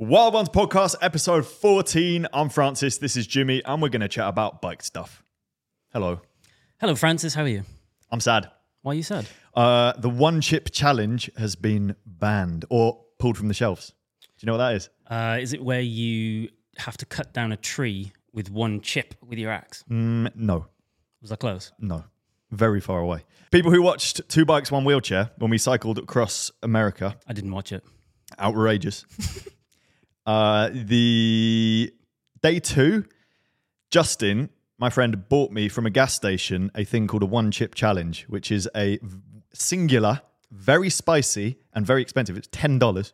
Wild Ones Podcast, episode 14. I'm Francis, this is Jimmy, and we're going to chat about bike stuff. Hello. Hello, Francis. How are you? I'm sad. Why are you sad? Uh, the one chip challenge has been banned or pulled from the shelves. Do you know what that is? Uh, is it where you have to cut down a tree with one chip with your axe? Mm, no, Was that close? no. Very far away. People who watched Two Bikes, One Wheelchair when we cycled across America, I didn't watch it. outrageous. uh, the day two, Justin, my friend, bought me from a gas station a thing called a one chip challenge, which is a singular, very spicy, and very expensive. It's $10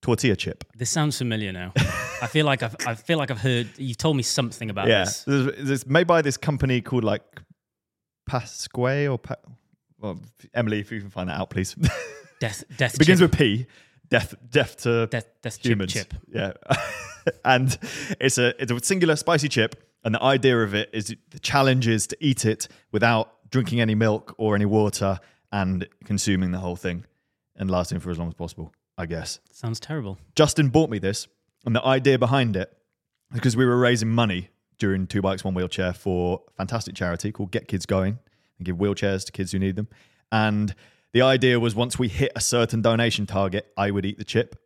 tortilla chip. This sounds familiar now. I feel like I've I feel like I've heard you've told me something about yeah. this. It's it's made by this company called like Pasque or pa- well, Emily, if you can find that out, please. Death death It begins with P. Death, death to death death chip humans. chip. Yeah, and it's a it's a singular spicy chip, and the idea of it is the challenge is to eat it without drinking any milk or any water and consuming the whole thing, and lasting for as long as possible. I guess. Sounds terrible. Justin bought me this, and the idea behind it, because we were raising money during Two Bikes One Wheelchair for a fantastic charity called Get Kids Going, and give wheelchairs to kids who need them. And the idea was once we hit a certain donation target, I would eat the chip.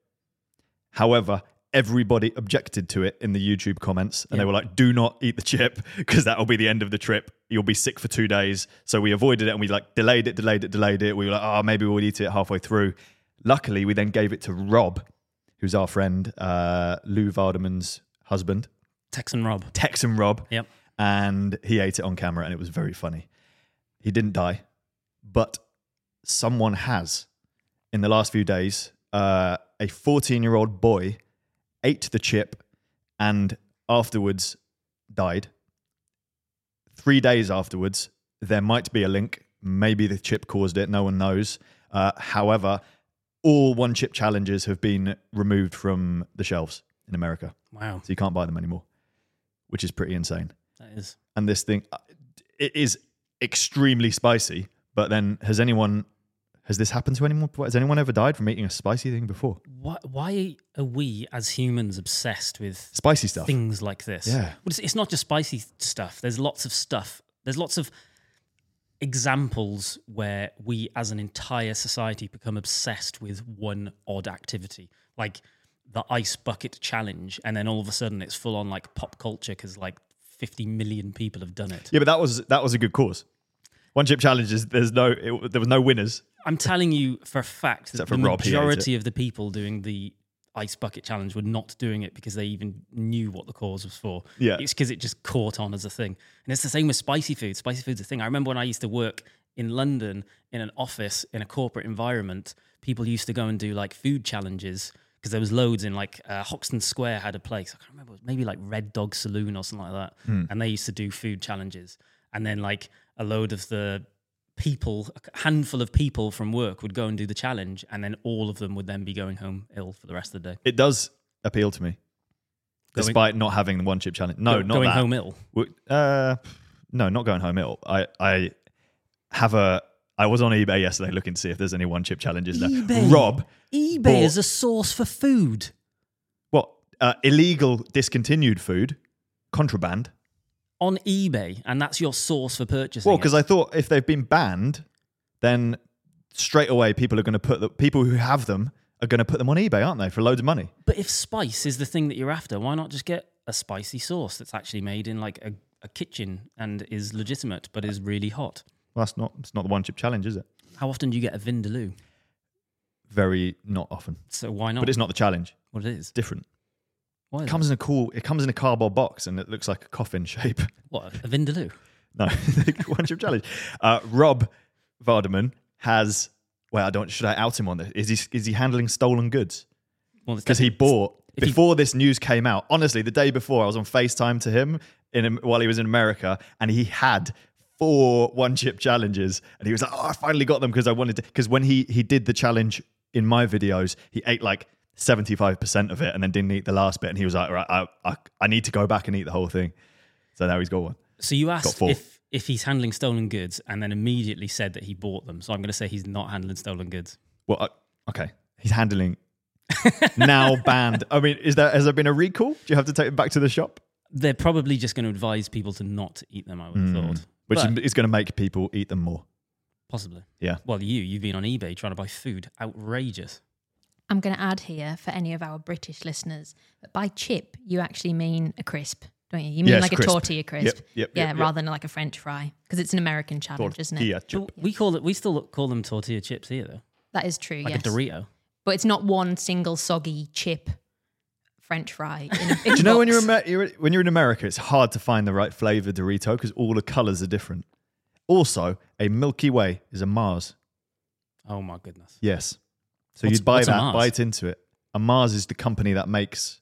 However, everybody objected to it in the YouTube comments, and they were like, "Do not eat the chip because that will be the end of the trip. You'll be sick for two days." So we avoided it, and we like delayed it, delayed it, delayed it. We were like, "Oh, maybe we'll eat it halfway through." Luckily, we then gave it to Rob, who's our friend, uh, Lou Vardaman's husband, Texan Rob. Texan Rob, Yep. and he ate it on camera, and it was very funny. He didn't die, but someone has in the last few days. Uh, a 14 year old boy ate the chip and afterwards died. Three days afterwards, there might be a link. Maybe the chip caused it. No one knows. Uh, however, all one chip challenges have been removed from the shelves in America. Wow. So you can't buy them anymore, which is pretty insane. That is And this thing, it is extremely spicy. But then, has anyone, has this happened to anyone? Has anyone ever died from eating a spicy thing before? why, why are we as humans obsessed with Spicy stuff. things like this? Yeah. Well, it's, it's not just spicy stuff. There's lots of stuff. There's lots of examples where we as an entire society become obsessed with one odd activity. Like the ice bucket challenge and then all of a sudden it's full on like pop culture because like 50 million people have done it. Yeah, but that was that was a good cause. One chip challenges. There's no, it, there was no winners. I'm telling you for a fact that the Rob, majority of the people doing the ice bucket challenge were not doing it because they even knew what the cause was for. Yeah. It's because it just caught on as a thing. And it's the same with spicy food. Spicy food's a thing. I remember when I used to work in London in an office in a corporate environment, people used to go and do like food challenges because there was loads in like uh, Hoxton Square had a place. I can't remember, maybe like Red Dog Saloon or something like that. Hmm. And they used to do food challenges. And then like a load of the people, a handful of people from work would go and do the challenge, and then all of them would then be going home ill for the rest of the day. It does appeal to me, Going- despite not having the one chip challenge. No, Go- not going that. home ill. Uh, no, not going home ill. I I have a. I was on eBay yesterday looking to see if there's any one chip challenges there. eBay? Rob, eBay Bought- is a source for food. what uh, illegal discontinued food, contraband? On eBay, and that's your source for purchasing. Well, because I thought if they've been banned, then straight away people are going to put the people who have them are going to put them on eBay, aren't they, for loads of money? But if spice is the thing that you're after, why not just get a spicy sauce that's actually made in like a, a kitchen and is legitimate but is really hot? Well, that's not. It's not the one chip challenge, is it? How often do you get a vindaloo? Very not often, So why not? but it's not the challenge. what it is. Different. Why It comes in a cool. It comes in a cardboard box and it looks like a coffin shape. what a vindaloo? No, one chip challenge. Uh, Rob Vardaman has. Well, I don't. Should I out him on this? Is he is he handling stolen goods? Well, Because he bought if he- before this news came out. Honestly, the day before, I was on Facetime to him in while he was in America, and he had four one chip challenges, and he was like, "Oh, I finally got them because I wanted to." Because when he he did the challenge in my videos, he ate like. 75% of it and then didn't eat the last bit and he was like right I, I I need to go back and eat the whole thing so now he's got one So you asked if if he's handling stolen goods, and then immediately said that he bought them. So I'm going to say he's not handling stolen goods. Well, uh, okay. He's handling now banned. I mean, is there has there been a recall? Do you have to take it back to the shop? They're probably just going to advise people to not eat them. I would have thought, Hmm. Which But- is going to make people eat them more. possibly. Yeah. Well, you you've been on eBay trying to buy food. Outrageous. I'm going to add here for any of our British listeners that by chip, you actually mean a crisp, don't you? You mean Yes, like crisp. a tortilla crisp. Yep, yep, yeah, yep, yep. rather than like a French fry because it's an American challenge, isn't it? Chip. We call it. We still call them tortilla chips here, though. That is true, Like yes. a Dorito. But it's not one single soggy chip French fry. In a, in Do you know when you're. Amer- you're when you're in America, it's hard to find the right flavor Dorito because all the colors are different. Also, a Milky Way is a Mars. Oh my goodness. Yes. So What's- you'd buy that, Mars? bite into it. And Mars is the company that makes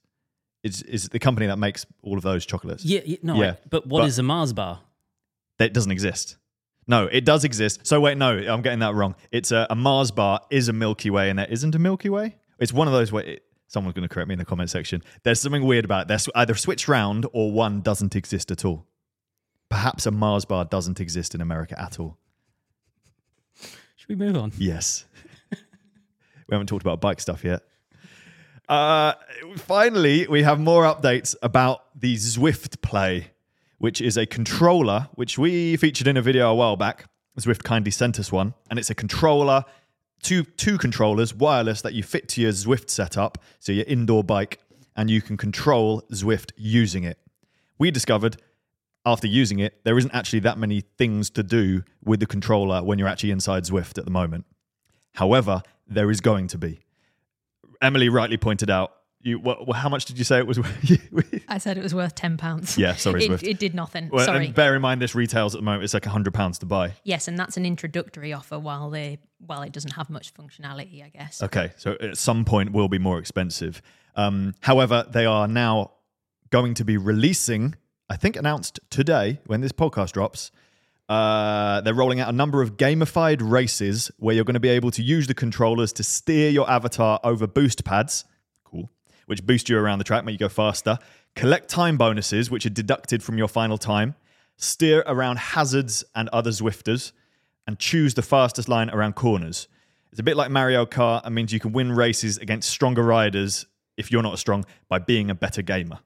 is is the company that makes all of those chocolates. Yeah, yeah no. Yeah, I- but what but- is a Mars bar? that doesn't exist. No, it does exist. So wait, no, I'm getting that wrong. It's a, a Mars bar is a Milky Way, and there isn't a Milky Way. It's one of those where it, someone's going to correct me in the comment section. There's something weird about it. They're either switched round or one doesn't exist at all. Perhaps a Mars bar doesn't exist in America at all. Should we move on? Yes. We haven't talked about bike stuff yet. Uh, finally, we have more updates about the Zwift Play, which is a controller which we featured in a video a while back. Zwift kindly sent us one, and it's a controller, two two controllers, wireless that you fit to your Zwift setup, so your indoor bike, and you can control Zwift using it. We discovered after using it, there isn't actually that many things to do with the controller when you're actually inside Zwift at the moment. However, there is going to be. Emily rightly pointed out. You, what, what- how much did you say it was? I said it was worth ten pounds. Yeah, sorry, it, it did nothing. Well, Sorry. and bear in mind, this retails at the moment. It's like hundred pounds to buy. yes, and that's an introductory offer while they while it doesn't have much functionality, I guess. Okay, so at some point will be more expensive. Um, however, they are now going to be releasing, I think announced today when this podcast drops. Uh, they're rolling out a number of gamified races where you're going to be able to use the controllers to steer your avatar over boost pads. Cool. Which boost you around the track, make you go faster. Collect time bonuses, which are deducted from your final time. Steer around hazards and other Zwifters. And choose the fastest line around corners. It's a bit like Mario Kart and means you can win races against stronger riders if you're not as strong by being a better gamer.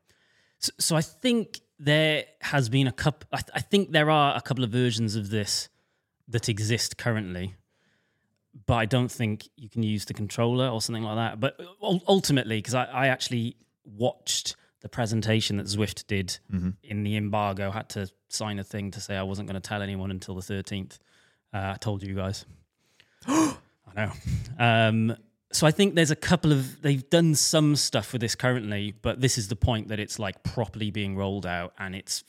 So, so I think there has been a couple. I, th- I think there are a couple of versions of this that exist currently, but I don't think you can use the controller or something like that. But ultimately, because I, I actually watched the presentation that Zwift did in the embargo, had to sign a thing to say I wasn't going to tell anyone until the thirteenth. Uh, I told you guys. I know. Um, so I think there's a couple of they've done some stuff with this currently, but this is the point that it's like properly being rolled out and it's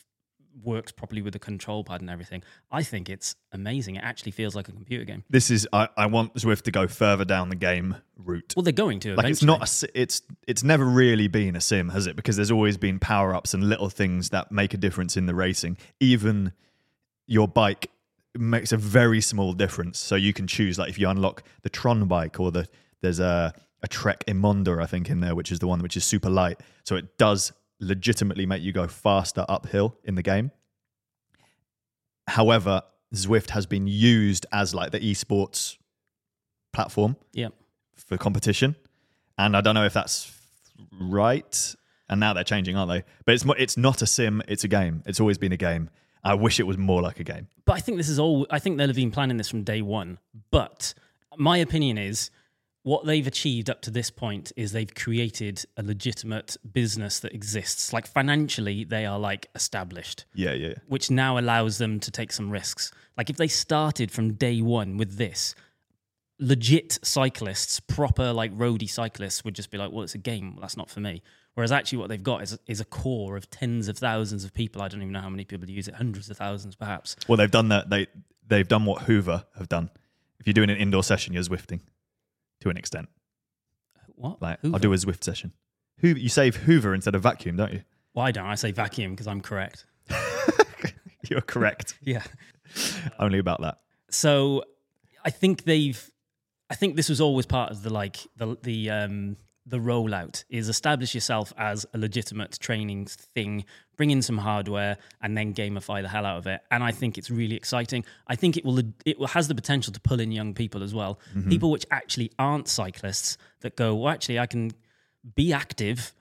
works properly with the control pad and everything. I think it's amazing. It actually feels like a computer game. This is I, I want Zwift to go further down the game route. Well, they're going to. like it's not a it's it's never really been a sim, has it? Because there's always been power ups and little things that make a difference in the racing. Even your bike makes a very small difference. So you can choose like if you unlock the Tron bike or the there's a a Trek Emonda I think in there, which is the one which is super light. So it does legitimately make you go faster uphill in the game. However, Zwift has been used as like the esports platform Yeah. for competition, and I don't know if that's right. And now they're changing, aren't they? But it's it's not a sim; it's a game. It's always been a game. I wish it was more like a game. But I think this is all. I think they'll have been planning this from day one. But my opinion is, what they've achieved up to this point is they've created a legitimate business that exists. Like financially, they are like established, Yeah, yeah. which now allows them to take some risks. Like if they started from day one with this, legit cyclists, proper like roadie cyclists, would just be like, "Well, it's a game. Well, that's not for me." Whereas actually, what they've got is is a core of tens of thousands of people. I don't even know how many people use it, hundreds of thousands, perhaps. Well, they've done that. They they've done what Hoover have done. If you're doing an indoor session, you're Zwifting to an extent. What? Like Hoover? I'll do a Zwift session. Hoover, you save Hoover instead of vacuum, don't you? Why don't I say vacuum? Because I'm correct. You're correct. Yeah. Only about that. So I think they've. I think this was always part of the like the the um the rollout is establish yourself as a legitimate training thing, bring in some hardware, and then gamify the hell out of it. And I think it's really exciting. I think it will it will, has the potential to pull in young people as well, mm-hmm. people which actually aren't cyclists that go, well, actually, I can be active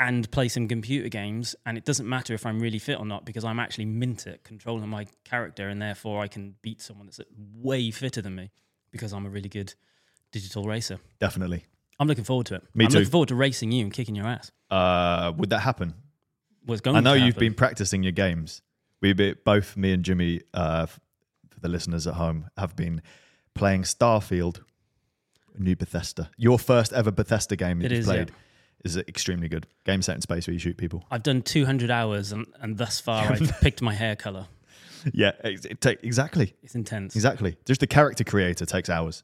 and play some computer games, and it doesn't matter if I'm really fit or not because I'm actually mint at controlling my character, and therefore I can beat someone that's way fitter than me because I'm a really good digital racer. Definitely. I'm looking forward to it. Me I'm too. looking forward to racing you and kicking your ass. Uh, would that happen? What's going I know to you've happen. been practicing your games. We be, both, me and Jimmy, uh, f- for the listeners at home, have been playing Starfield, New Bethesda. Your first ever Bethesda game that It you've is, yeah. played is extremely good. Game set in space where you shoot people. I've done 200 hours, and, and thus far I've picked my hair color. Yeah, it, it take exactly, It's intense. exactly. Just the character creator takes hours.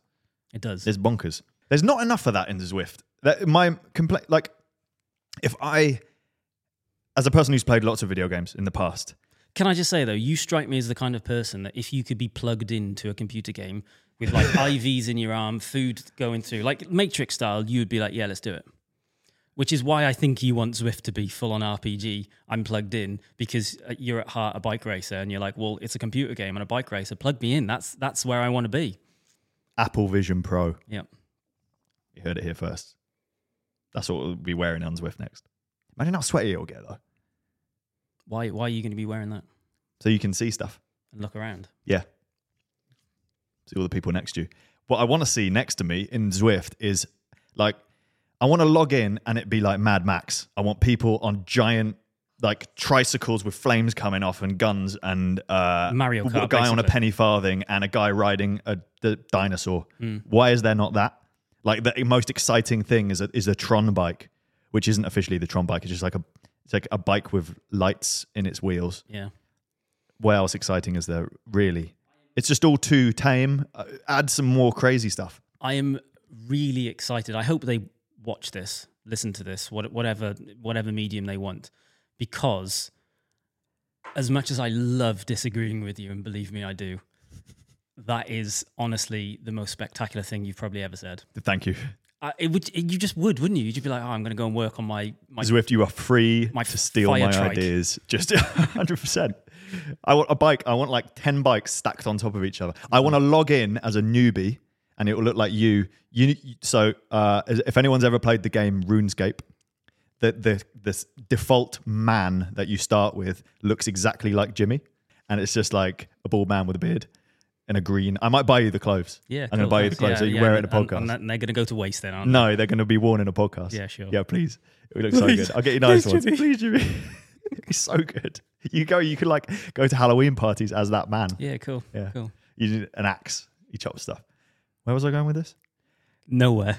It does. It's bonkers. There's not enough of that in the Zwift. That my complaint, like, if I, as a person who's played lots of video games in the past, Can I just say though, you strike me as the kind of person that if you could be plugged into a computer game with like IVs in your arm, food going through, like Matrix style, you would be like, yeah, let's do it. Which is why I think you want Zwift to be full on RPG. I'm plugged in because uh, you're at heart a bike racer, and you're like, well, it's a computer game and a bike racer. Plug me in. That's that's where I want to be. Apple Vision Pro. Yeah. You heard it here first. That's what we'll be wearing on Zwift next. Imagine how sweaty it'll get though. Why why are you going to be wearing that So you can see stuff. and look around? Yeah. See all the people next to you. What I want to see next to me in Zwift is like, I want to log in and it be like Mad Max. I want people on giant like tricycles with flames coming off and guns and uh, Mario Kart, a guy on a penny farthing and a guy riding a the dinosaur. Hmm. Why is there not that? Like the most exciting thing is a, is a Tron bike, which isn't officially the Tron bike. It's just like a it's like a bike with lights in its wheels Yeah. what else exciting is there really it's just all too tame uh, add some more crazy stuff I am really excited. I hope they watch this, listen to this, what- whatever whatever medium they want, because as much as I love disagreeing with you, and believe me, I do, that is honestly the most spectacular thing you've probably ever said. thank you I, it would, it- you just would, wouldn't you? You'd be like, oh, I'm going to go and work on my my. Zwift you are free My to steal my trike. ideas just 100% i want a bike i want like 10 bikes stacked on top of each other i want to log in as a newbie and it will look like you you so uh, if anyone's ever played the game runescape the, the this default man that you start with looks exactly like Jimmy, and it's just like a bald man with a beard and a green. I might buy you the clothes. yeah, I'm gonna cool, buy you the clothes Yeah, so you yeah, wear it in a and- podcast. And, and they're going to go to waste then, aren't they? no, they're going to be worn in a podcast. Yeah, sure. Yeah, please. It would look so good. I'll get you nice ones. Please, Jimmy. it's so good. You go. You could like go to Halloween parties as that man. Yeah, cool. Yeah. Cool. You need an axe. You chop stuff. Where was I going with this? Nowhere.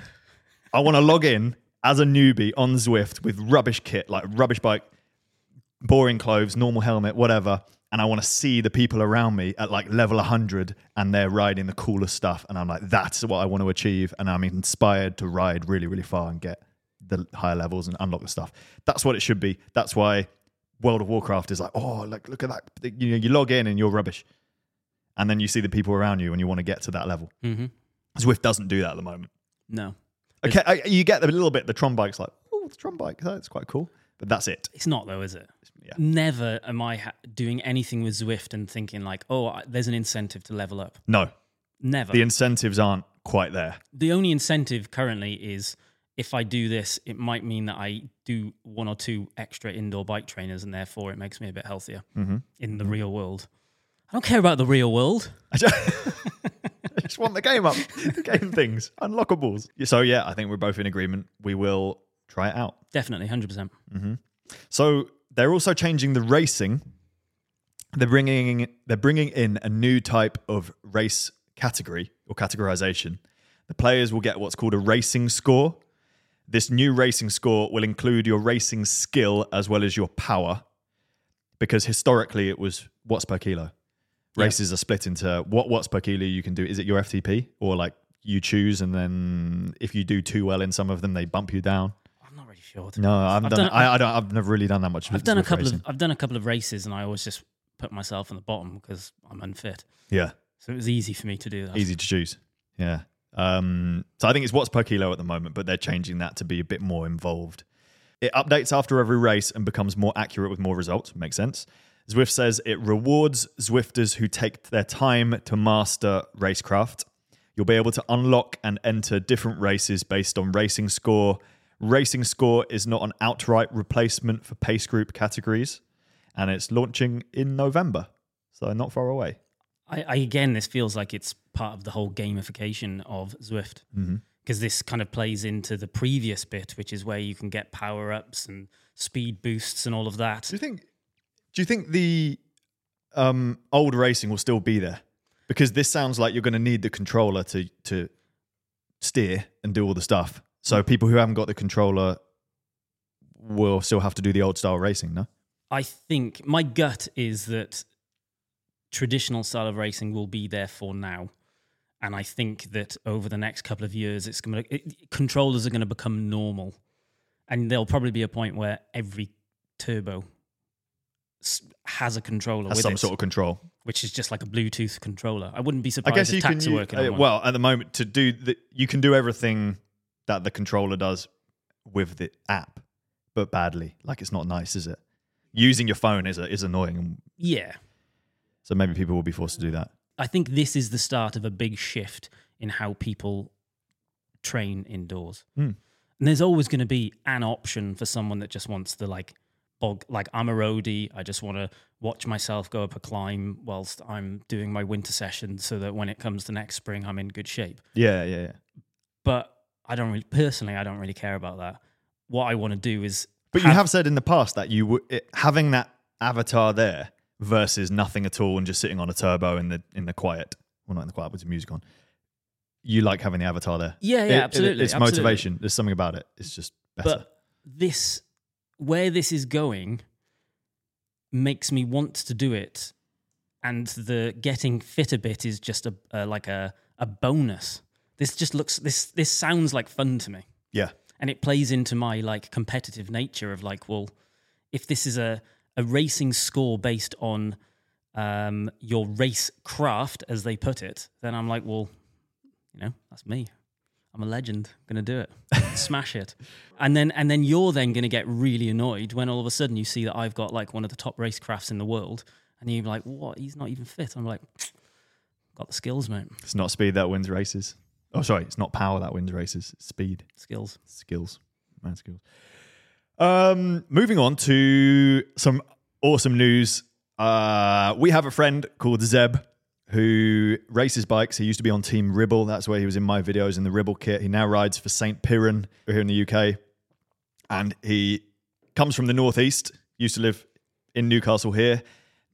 I want to log in as a newbie on Zwift with rubbish kit, like rubbish bike, boring clothes, normal helmet, whatever. And I want to see the people around me at like level 100 and they're riding the coolest stuff. And I'm like, that's what I want to achieve. And I'm inspired to ride really, really far and get the higher levels and unlock the stuff. That's what it should be. That's why World of Warcraft is like, oh, like look at that. You know, you log in and you're rubbish. and then you see the people around you and you want to get to that level. Mm-hmm. Zwift doesn't do that at the moment. No, Okay, I, you get a little bit. The Tron bike's like, oh, the Tron bike, that's quite cool, but that's it. it's not though, is it? Yeah. Never am I ha- doing anything with Zwift and thinking like, oh, I- there's an incentive to level up. No, Never. the incentives aren't quite there. the only incentive currently is if I do this, it might mean that I do one or two extra indoor bike trainers, and therefore it makes me a bit healthier Mm-hmm. in the real world. I don't care about the real world. I just, I just want the game up, the game things, unlockables. So yeah, I think we're both in agreement. We will try it out. Definitely, hundred percent. Mm-hmm. So they're also changing the racing. They're bringing they're bringing in a new type of race category or categorization. The players will get what's called a racing score. This new racing score will include your racing skill as well as your power, because historically it was watts per kilo. Races are split into what watts per kilo you can do. Is it your FTP or like you choose and then if you do too well in some of them they bump you down? I'm not really sure. No. I haven't done. done- I, I don't. I've never really done that much. I've done a couple racing. of I've done a couple of races, and I always just put myself on the bottom because I'm unfit. Yeah, So it was easy for me to do that. easy to choose. Yeah. Um, so I think it's watts per kilo at the moment, but they're changing that to be a bit more involved. It updates after every race and becomes more accurate with more results. Makes sense. Zwift says it rewards Zwifters who take their time to master racecraft. You'll be able to unlock and enter different races based on racing score. Racing score is not an outright replacement for pace group categories, and it's launching in November, so not far away. I, I again, this feels like it's part of the whole gamification of Zwift Mm-hmm. because this kind of plays into the previous bit, which is where you can get power ups and speed boosts and all of that. Do you think? Do you think the um, old racing will still be there? Because this sounds like you're going to need the controller to to steer and do all the stuff. So people who haven't got the controller will still have to do the old style racing, no? I think my gut is that traditional style of racing will be there for now. And I think that over the next couple of years, it's going to controllers are going to become normal, and there'll probably be a point where every turbo has a controller Has with some it, sort of control. which is just like a Bluetooth controller. I wouldn't be surprised. I guess if you can. tax are uh, well, at the moment, to do the, you can do everything that the controller does with the app, but badly. Like it's not nice, is it? Using your phone is is annoying, yeah, so maybe people will be forced to do that. I think this is the start of a big shift in how people train indoors. Hmm. And there's always going to be an option for someone that just wants to like bog like I'm a roadie, I just want to watch myself go up a climb whilst I'm doing my winter session so that when it comes to next spring I'm in good shape. Yeah, yeah, yeah. But I don't really personally I don't really care about that. What I want to do is But you have said in the past that you it, having that avatar there versus nothing at all and just sitting on a turbo in the in the quiet. Well, not in the quiet, with the music on. You like having the avatar there. Yeah, yeah, It- it- absolutely, it's absolutely. motivation. There's something about it. It's just better. But this, where this is going, makes me want to do it, and the getting fit a bit is just a, a like a a bonus. This just looks this this sounds like fun to me, yeah, and it plays into my like competitive nature of like, well, if this is a a racing score based on um, your race craft, as they put it, then I'm like, well, you know, that's me. I'm a legend. Gonna do it. Smash it. And then and then you're then gonna get really annoyed when all of a sudden you see that I've got like one of the top racecrafts in the world, and you're like, what? He's not even fit. I'm like, got the skills, mate. it's not speed that wins races. Oh, sorry, it's not power that wins races. It's speed, Skills. skills, man, skills. Um, moving on to some awesome news. Uh, we have a friend called Zeb who races bikes. He used to be on Team Ribble. That's where he was in my videos in the Ribble kit. He now rides for St. Piran here in the UK. And he comes from the Northeast, used to live in Newcastle here,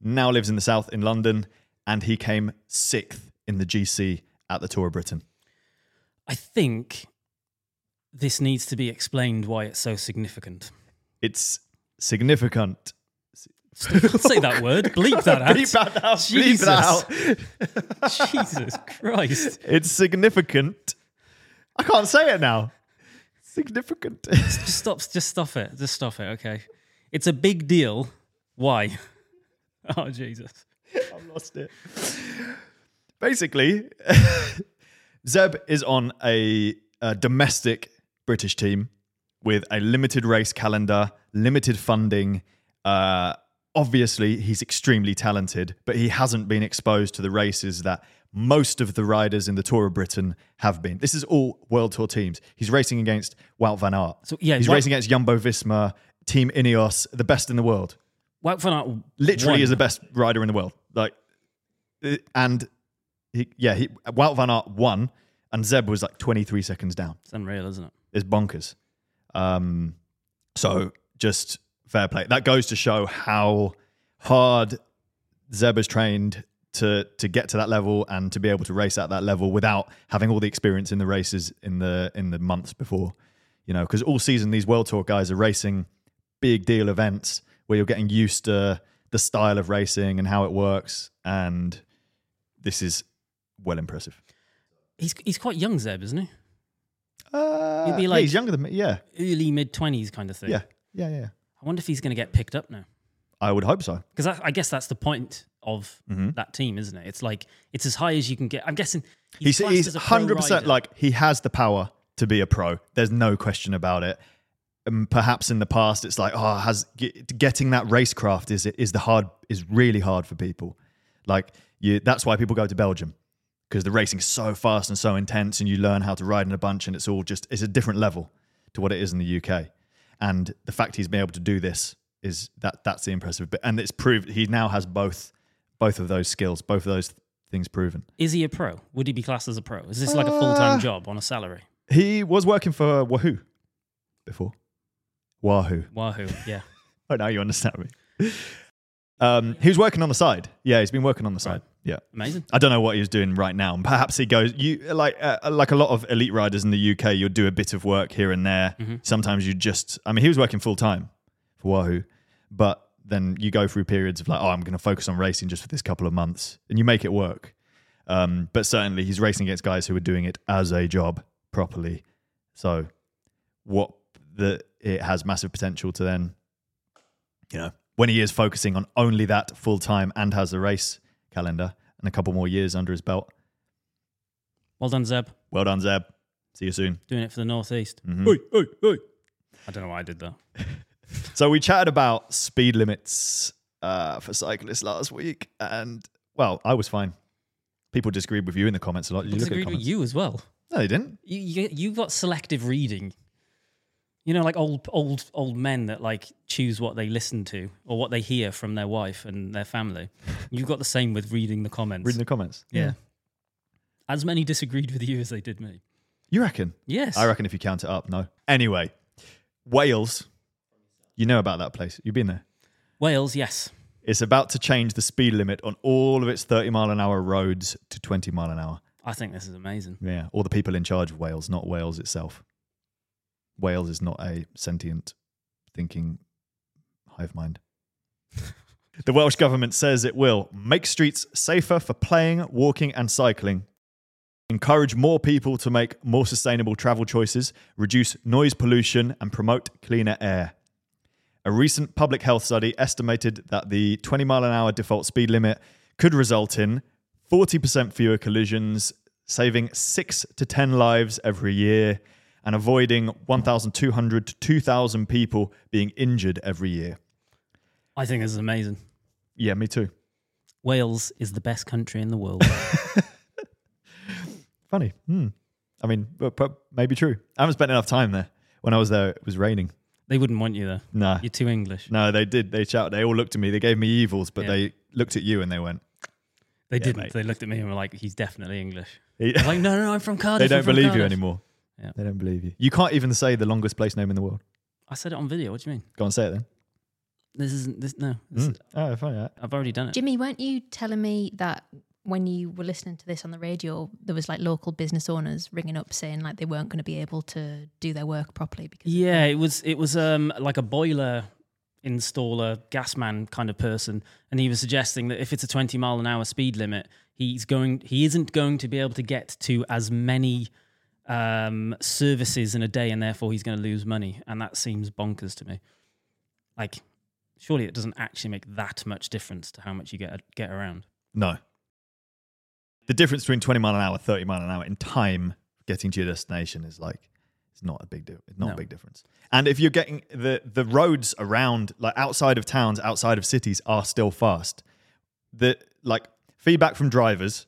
now lives in the South in London. And he came sixth in the GC at the Tour of Britain. I think this needs to be explained why it's so significant. It's significant. Say that word. Bleep that out. Bleep that out. Bleep that out. Jesus Christ. It's significant. I can't say it now. Significant. Just stop. Just stop it. Just stop it. Okay. It's a big deal. Why? Oh Jesus. I've lost it. basically, Zeb is on a, a domestic British team with a limited race calendar, limited funding. Uh, obviously, he's extremely talented, but he hasn't been exposed to the races that most of the riders in the Tour of Britain have been. This is all World Tour teams. He's racing against Wout van Aert. So, yeah, he's Wout- racing against Jumbo Visma, Team Ineos, the best in the world. Wout van Aert Literally, won. is the best rider in the world. Like, and he, yeah, he, Wout van Aert won, and Zeb was like 23 seconds down. It's unreal, isn't it? It's bonkers. Um, so just fair play. That goes to show how hard Zeb has trained to to get to that level and to be able to race at that level without having all the experience in the races in the in the months before. You know, because all season these World Tour guys are racing big deal events where you're getting used to the style of racing and how it works, and this is well impressive. He's he's quite young, Zeb, isn't he? Uh, He'd be yeah, like- he's younger than me. Yeah, Early mid twenties kind of thing. yeah, yeah, yeah. I wonder if he's going to get picked up now. I would hope so. Because I, I guess that's the point of Mm-hmm. that team, isn't it? It's like it's as high as you can get. I'm guessing he's, He's classed he's as a pro hundred percent like he has the power to be a pro. There's no question about it. And perhaps in the past, it's like oh, has getting that racecraft is is the hard is really hard for people. Like you, that's why people go to Belgium because the racing's so fast and so intense, and you learn how to ride in a bunch, and it's all just it's a different level to what it is in the UK. And the fact he's been able to do this is that that's the impressive bit, and it's proved he now has both both of those skills, both of those things proven. Is he a pro? Would he be classed as a pro? Is this like a full Uh, time job on a salary? He was working for Wahoo before. Wahoo. Wahoo! Yeah. Oh, now you understand me. Um, he was working on the side. Yeah, he's been working on the side. Right. Yeah. Amazing. I don't know what he was doing right now. And perhaps he goes, you like uh, like a lot of elite riders in the UK. You'll do a bit of work here and there. Sometimes you just, I mean, he was working full time for Wahoo, but then you go through periods of like, oh, I'm going to focus on racing just for this couple of months, and you make it work. Um, but certainly, he's racing against guys who are doing it as a job properly. So, what the it has massive potential to then, you know, when he is focusing on only that full time and has a race calendar and a couple more years under his belt. Well done, Zeb. Well done, Zeb. See you soon. Doing it for the Northeast. Mhm. Oi, oi, oi. I don't know why I did that. So we chatted about speed limits uh, for cyclists last week, and well, I was fine. People disagreed with you in the comments a lot. Did you look at disagreed with you as well. No, they didn't. You, you you got selective reading. You know, like old old old men that like choose what they listen to or what they hear from their wife and their family. You've got the same with reading the comments. Reading the comments. yeah. As many disagreed with you as they did me. You reckon? Yes. I reckon if you count it up, no. Anyway, Wales. You know about that place. You've been there. Wales, yes. It's about to change the speed limit on all of its 30 mile an hour roads to 20 mile an hour. I think this is amazing. Yeah, All the people in charge of Wales, not Wales itself. Wales is not a sentient, thinking hive mind. the Welsh government says it will make streets safer for playing, walking, and cycling, encourage more people to make more sustainable travel choices, reduce noise pollution, and promote cleaner air. A recent public health study estimated that the 20 mile an hour default speed limit could result in 40% fewer collisions, saving 6 to 10 lives every year, and avoiding 1,200 to 2,000 people being injured every year. I think this is amazing. Yeah, me too. Wales is the best country in the world. Funny. Hmm. I mean, but, but maybe true. I haven't spent enough time there. When I was there, it was raining. they wouldn't want you there. Nah. You're too English. No, they did. They shouted. They all looked at me. They gave me evils, but Yeah. they looked at you and they went, They Yeah, didn't. mate. They looked at me and were like, "He's definitely English." they I was like, "No, no, no I'm from Cardiff." I'm don't believe you anymore. Yeah. They don't believe you. You can't even say the longest place name in the world. I said it on video. What do you mean? Go on, say it then. This isn't. This no. This, Mm. Oh, funny. yeah. I've already done it. Jimmy, weren't you telling me that when you were listening to this on the radio, there was like local business owners ringing up saying like they weren't going to be able to do their work properly because of Yeah, it was it was um like a boiler installer, gas man kind of person, and he was suggesting that if it's a 20 mile an hour speed limit, he's going he isn't going to be able to get to as many um services in a day and therefore he's going to lose money and that seems bonkers to me. Like surely it doesn't actually make that much difference to how much you get get around. No. The difference between 20 mile an hour, 30 mile an hour in time getting to your destination is like it's not a big deal. It's not No. a big difference. And if you're getting the the roads around like outside of towns, outside of cities are still fast. The like feedback from drivers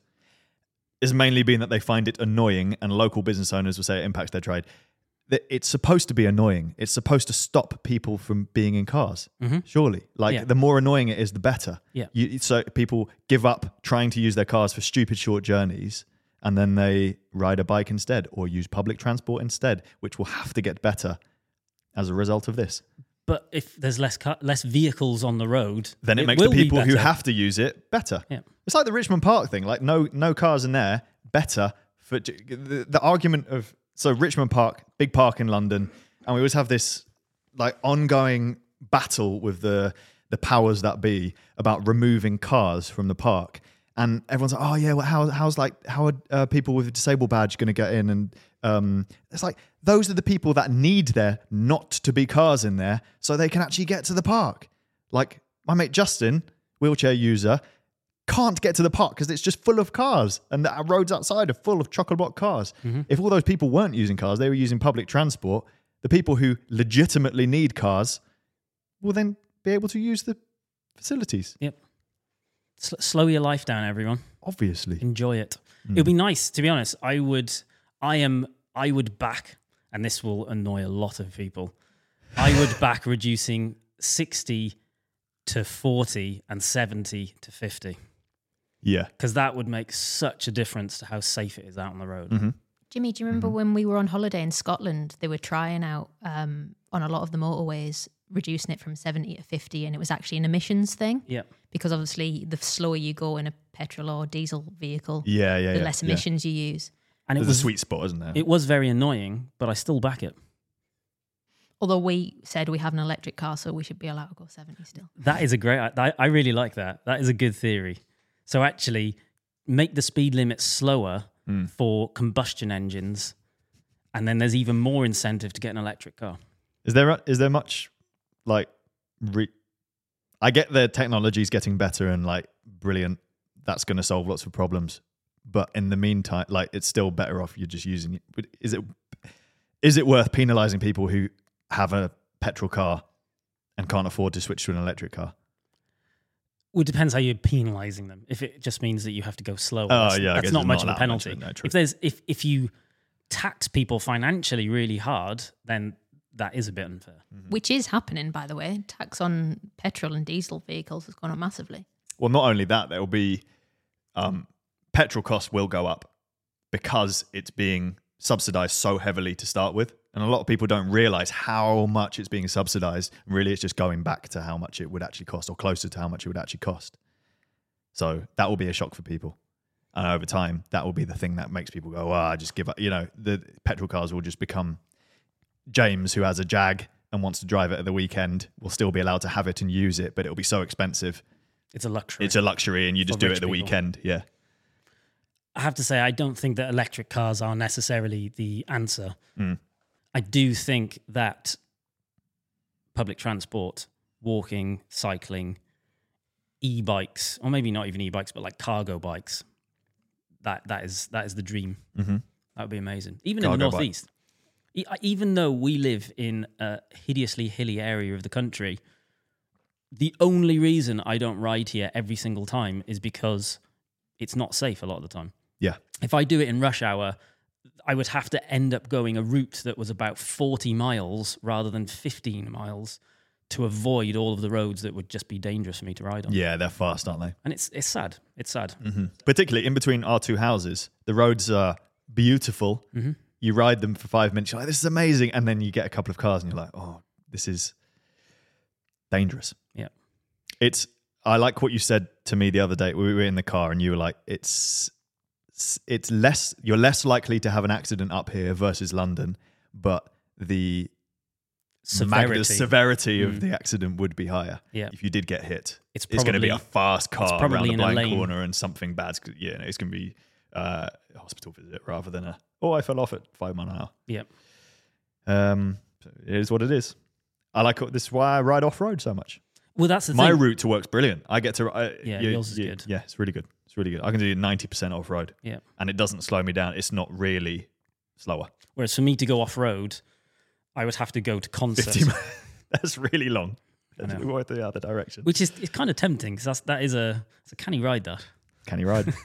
is mainly been that they find it annoying and local business owners will say it impacts their trade. That it's supposed to be annoying. It's supposed to stop people from being in cars. Mm-hmm. Surely. Like Yeah. the more annoying it is the better. Yeah. You, so people give up trying to use their cars for stupid short journeys and then they ride a bike instead or use public transport instead, which will have to get better as a result of this. But if there's less car, less vehicles on the road, Then it, makes the will be people who better. have to use it better. Yeah. It's like the Richmond Park thing. Like no no cars in there, better for the, the argument of so Richmond Park, big park in London, and we always have this like ongoing battle with the the powers that be about removing cars from the park. And everyone's like, "Oh yeah, well, how, how's like how are uh, people with a disabled badge going to get in?" And um, it's like those are the people that need there not to be cars in there, so they can actually get to the park. Like my mate Justin, wheelchair user, can't get to the park because it's just full of cars and the roads outside are full of chocolate block cars. If all those people weren't using cars, they were using public transport, the people who legitimately need cars will then be able to use the facilities. Yep. S- slow your life down, everyone. Obviously. Enjoy it. Hmm. It would be nice, to be honest. I would, I am, I would back, and this will annoy a lot of people. I would back reducing sixty to forty and seventy to fifty Yeah. because that would make such a difference to how safe it is out on the road. Mm-hmm. Jimmy, do you remember Mm-hmm. when we were on holiday in Scotland? They were trying out um, on a lot of the motorways, reducing it from 70 to 50, and it was actually an emissions thing Yeah, because obviously the slower you go in a petrol or diesel vehicle, Yeah, yeah, the yeah. less yeah. emissions you use. and it was a sweet spot, isn't there? It was very annoying, but I still back it. Although we said we have an electric car, so we should be allowed to go 70 still. That is a great. I, I really like that. That is a good theory. So actually, make the speed limit slower Hmm. for combustion engines, and then there's even more incentive to get an electric car. Is there is there much like re- I get the technology's getting better and like brilliant. That's going to solve lots of problems. But in the meantime, like it's still better off you're just using it. But Is it is it worth penalizing people who have a petrol car and can't afford to switch to an electric car? Well, it depends how you're penalising them. If it just means that you have to go slower, Oh, that's, yeah, that's not much not of a that much penalty. of no, if there's if if you tax people financially really hard, then that is a bit unfair. Mm. Which is happening, by the way. Tax on petrol and diesel vehicles has gone up massively. Well, not only that, there will be um, petrol costs will go up because it's being subsidized so heavily to start with. And a lot of people don't realize how much it's being subsidized. Really, it's just going back to how much it would actually cost or closer to how much it would actually cost. So that will be a shock for people. And over time, that will be the thing that makes people go, ah, I just give up. You know, the petrol cars will just become James, who has a Jag and wants to drive it at the weekend, will still be allowed to have it and use it, but it'll be so expensive It's a luxury. it's a luxury and you just do it at the people. weekend. Yeah. I have to say, I don't think that electric cars are necessarily the answer. Mm. I do think that public transport, walking, cycling, e bikes, or maybe not even e bikes, but like cargo bikes, that, that, is, that is the dream. Mm-hmm. That would be amazing. Even in the Northeast. E- Even though we live in a hideously hilly area of the country, the only reason I don't ride here every single time is because it's not safe a lot of the time Yeah. if I do it in rush hour, I would have to end up going a route that was about 40 miles rather than 15 miles to avoid all of the roads that would just be dangerous for me to ride on. Yeah, they're fast, aren't they? And it's it's sad. It's sad. Mm-hmm. Particularly in between our two houses, the roads are beautiful. Mm-hmm. You ride them for five minutes, you're like, this is amazing. And then you get a couple of cars and you're like, oh, this is dangerous. Yeah. It's, I like what you said to me the other day. We were in the car and you were like, it's, it's less, you're less likely to have an accident up here versus London, but the mag- Severity. the severity of Mm. the accident would be higher. Yeah. If you did get hit, It's it's going to be a fast car around probably a in a blind corner and something bad's yeah, it's going to be uh, a hospital visit rather than a oh I fell off at five mile an hour. yeah. Um, so it is what it is. I like this is why I ride off road so much. Well, that's the My thing. route to work's brilliant. I get to I, Yeah, you- yours is you- good. Yeah, it's really good. It's It's really good. I can do 90% off road Yeah. and it doesn't slow me down. It's not really slower. Whereas for me to go off road, I would have to go to Consett, mi- That's really long. Let's the other direction. which is it's kind of tempting because that's that is a it's a canny ride. That Canny ride?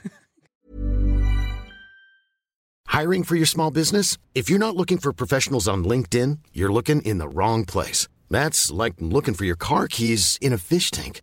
Hiring for your small business? If you're not looking for professionals on LinkedIn, you're looking in the wrong place. That's like looking for your car keys in a fish tank.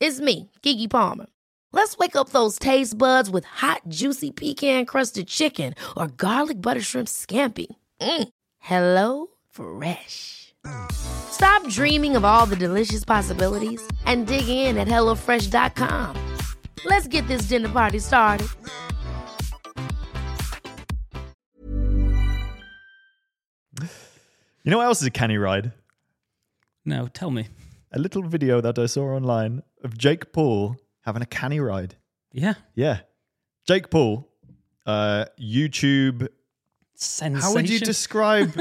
It's me, Keke Palmer. Let's wake up those taste buds with hot, juicy pecan-crusted chicken or garlic butter shrimp scampi. Mm. Hello Fresh. Stop dreaming of all the delicious possibilities and dig in at HelloFresh.com. Let's get this dinner party started. you know what else is a canny ride? no, tell me, A little video that I saw online of Jake Paul having a canny ride. yeah, Yeah. Jake Paul, uh, YouTube. sensation. How would you describe?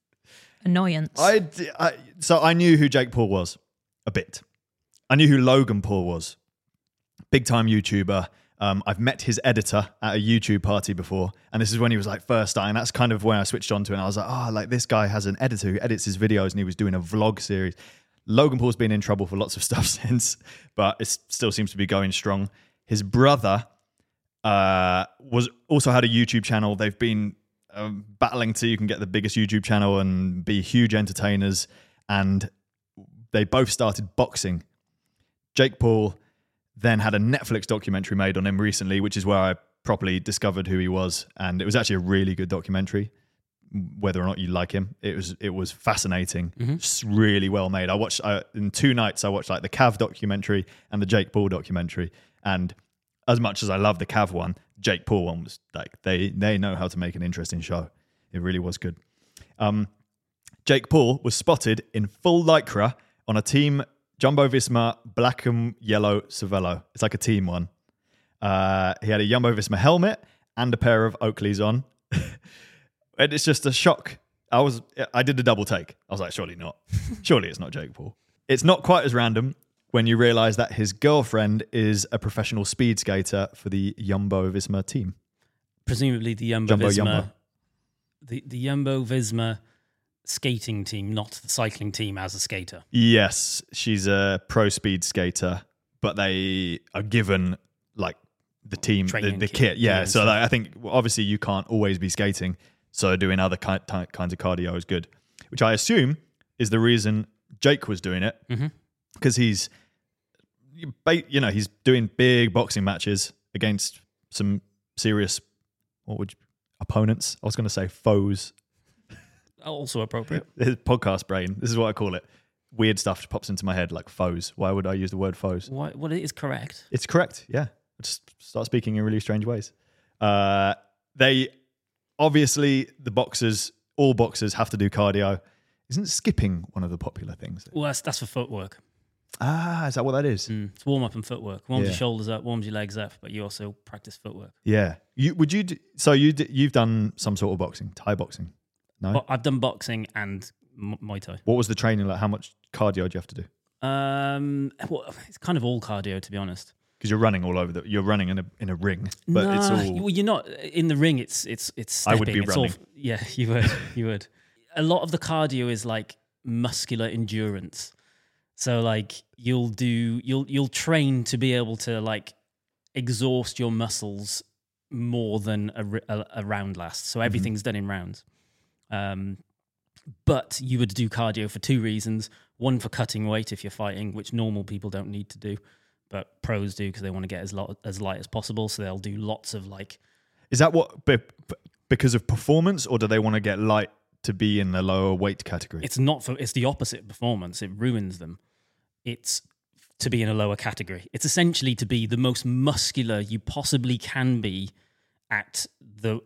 Annoyance. I, I so I knew who Jake Paul was a bit. I knew who Logan Paul was, big time YouTuber. Um, I've met his editor at a YouTube party before, and this is when he was like first starting. That's kind of when I switched on to, it, and I was like, oh, like this guy has an editor who edits his videos, and he was doing a vlog series. Logan Paul's been in trouble for lots of stuff since, but it still seems to be going strong. His brother uh, was also had a YouTube channel. They've been um, battling to you can get the biggest YouTube channel and be huge entertainers, and they both started boxing. Jake Paul then had a Netflix documentary made on him recently, which is where I properly discovered who he was, and it was actually a really good documentary. Whether or not you like him, it was it was fascinating, It's really well made. I watched uh, in two nights. I watched like the Cav documentary and the Jake Paul documentary, and as much as I love the Cav one, Jake Paul one was like they they know how to make an interesting show. It really was good. Um, Jake Paul was spotted in full lycra on a team Jumbo Visma black and yellow Cervelo. It's like a team one. Uh, he had a Jumbo Visma helmet and a pair of Oakleys on. and it's just a shock. I was I did a double take. I was like, surely not. surely it's not Jake Paul. It's not quite as random when you realize that his girlfriend is a professional speed skater for the Jumbo Visma team. Presumably the Jumbo, Jumbo Visma, Jumbo. the the Jumbo Visma skating team, not the cycling team as a skater. Yes, she's a pro speed skater, but they are given like the team, the, Training the kit, kit. Yeah, yeah, so like, I think well, obviously you can't always be skating, so doing other ki- kinds of cardio is good, which I assume is the reason Jake was doing it because he's, you know, he's doing big boxing matches against some serious, what would you, opponents? I was going to say foes. Also appropriate. His podcast brain. This is what I call it. Weird stuff pops into my head like foes. Why would I use the word foes? Why, well, it is correct. It's correct. Yeah. I Just start speaking in really strange ways. Uh, they obviously the boxers, all boxers have to do cardio. Isn't skipping one of the popular things? Well, that's, that's for footwork. Ah, is that what that is? Mm, it's warm up and footwork. Warms Yeah. your shoulders up, warms your legs up, but you also practice footwork. Yeah. You would you? Do, so you d- you've done some sort of boxing, Thai boxing. No. But I've done boxing and M- Muay Thai. What was the training like? How much cardio do you have to do? Um, well, it's kind of all cardio, to be honest. Because you're running all over the. You're running in a in a ring, but it's all. well, you're not in the ring. It's it's it's. stepping. I would be It's all- running. yeah, you would. You would. A lot of the cardio is like muscular endurance. So like you'll do you'll you'll train to be able to like exhaust your muscles more than a, a, a round lasts. Mm-hmm. So everything's done in rounds. Um, but you would do cardio for two reasons: one for cutting weight if you're fighting, which normal people don't need to do, but pros do because they want to get as lot as light as possible. So they'll do lots of like Is that what be- because of performance, or do they want to get light to be in the lower weight category? it's not for it's the opposite of performance. It ruins them. It's to be in a lower category. It's essentially to be the most muscular you possibly can be at the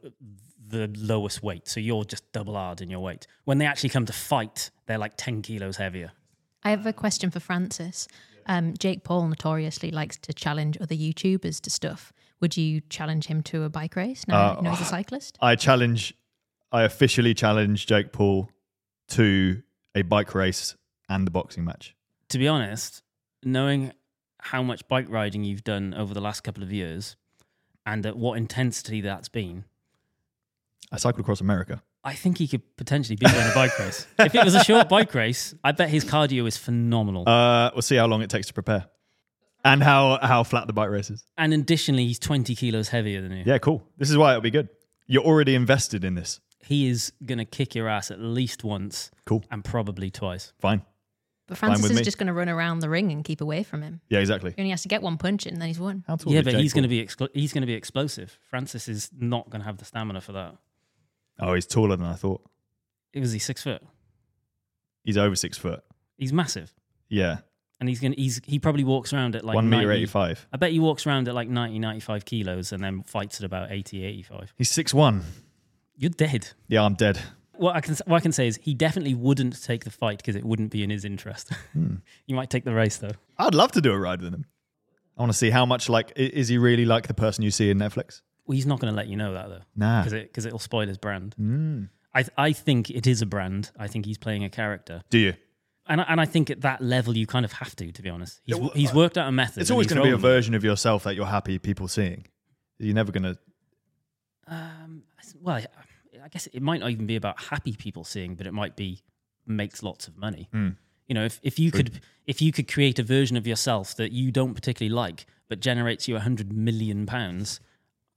the lowest weight. So you're just double hard in your weight. When they actually come to fight, they're like 10 kilos heavier. I have a question for Francis. Um, Jake Paul notoriously likes to challenge other YouTubers to stuff. Would you challenge him to a bike race now Uh, you he's a cyclist? I challenge, I officially challenge Jake Paul to a bike race and the boxing match. To be honest, knowing how much bike riding you've done over the last couple of years and at what intensity that's been, I cycled across America. I think he could potentially beat you in a bike race. If it was a short bike race, I bet his cardio is phenomenal. Uh, we'll see how long it takes to prepare, and how how flat the bike race is. and additionally, he's 20 kilos heavier than you. Yeah, cool. This is why it'll be good. You're already invested in this. He is going to kick your ass at least once Cool. and probably twice. Fine. But Francis is me. just going to run around the ring and keep away from him. Yeah, exactly. He only has to get one punch in, and then he's won. How tall yeah, but Jake he's going to be expl- he's going to be explosive. Francis is not going to have the stamina for that. Oh, he's taller than I thought. Was he six foot? He's over six foot. He's massive, Yeah, and he's going. to He's he probably walks around at like one meter 90 eighty-five. I bet he walks around at like 90, 95 kilos and then fights at about 80, 85. He's six one. You're dead. Yeah, I'm dead. What I can what I can say is he definitely wouldn't take the fight because it wouldn't be in his interest. Hmm. you might take the race though. I'd love to do a ride with him. I want to see how much like i- is he really like the person you see in Netflix? Well, he's not going to let you know that though. Nah. because it because it'll spoil his brand. Mm. I I think it is a brand. I think he's playing a character, Do you? and I- and I think at that level you kind of have to. To be honest, he's Yeah, well, he's worked out a method. It's and always he's going to be a rolling with it. version of yourself that you're happy people seeing. You're never going to. Um, well, I, I guess it might not even be about happy people seeing, but it might be makes lots of money. Hmm. You know, if, if you could if you could create a version of yourself that you don't particularly like, but generates you a hundred million pounds,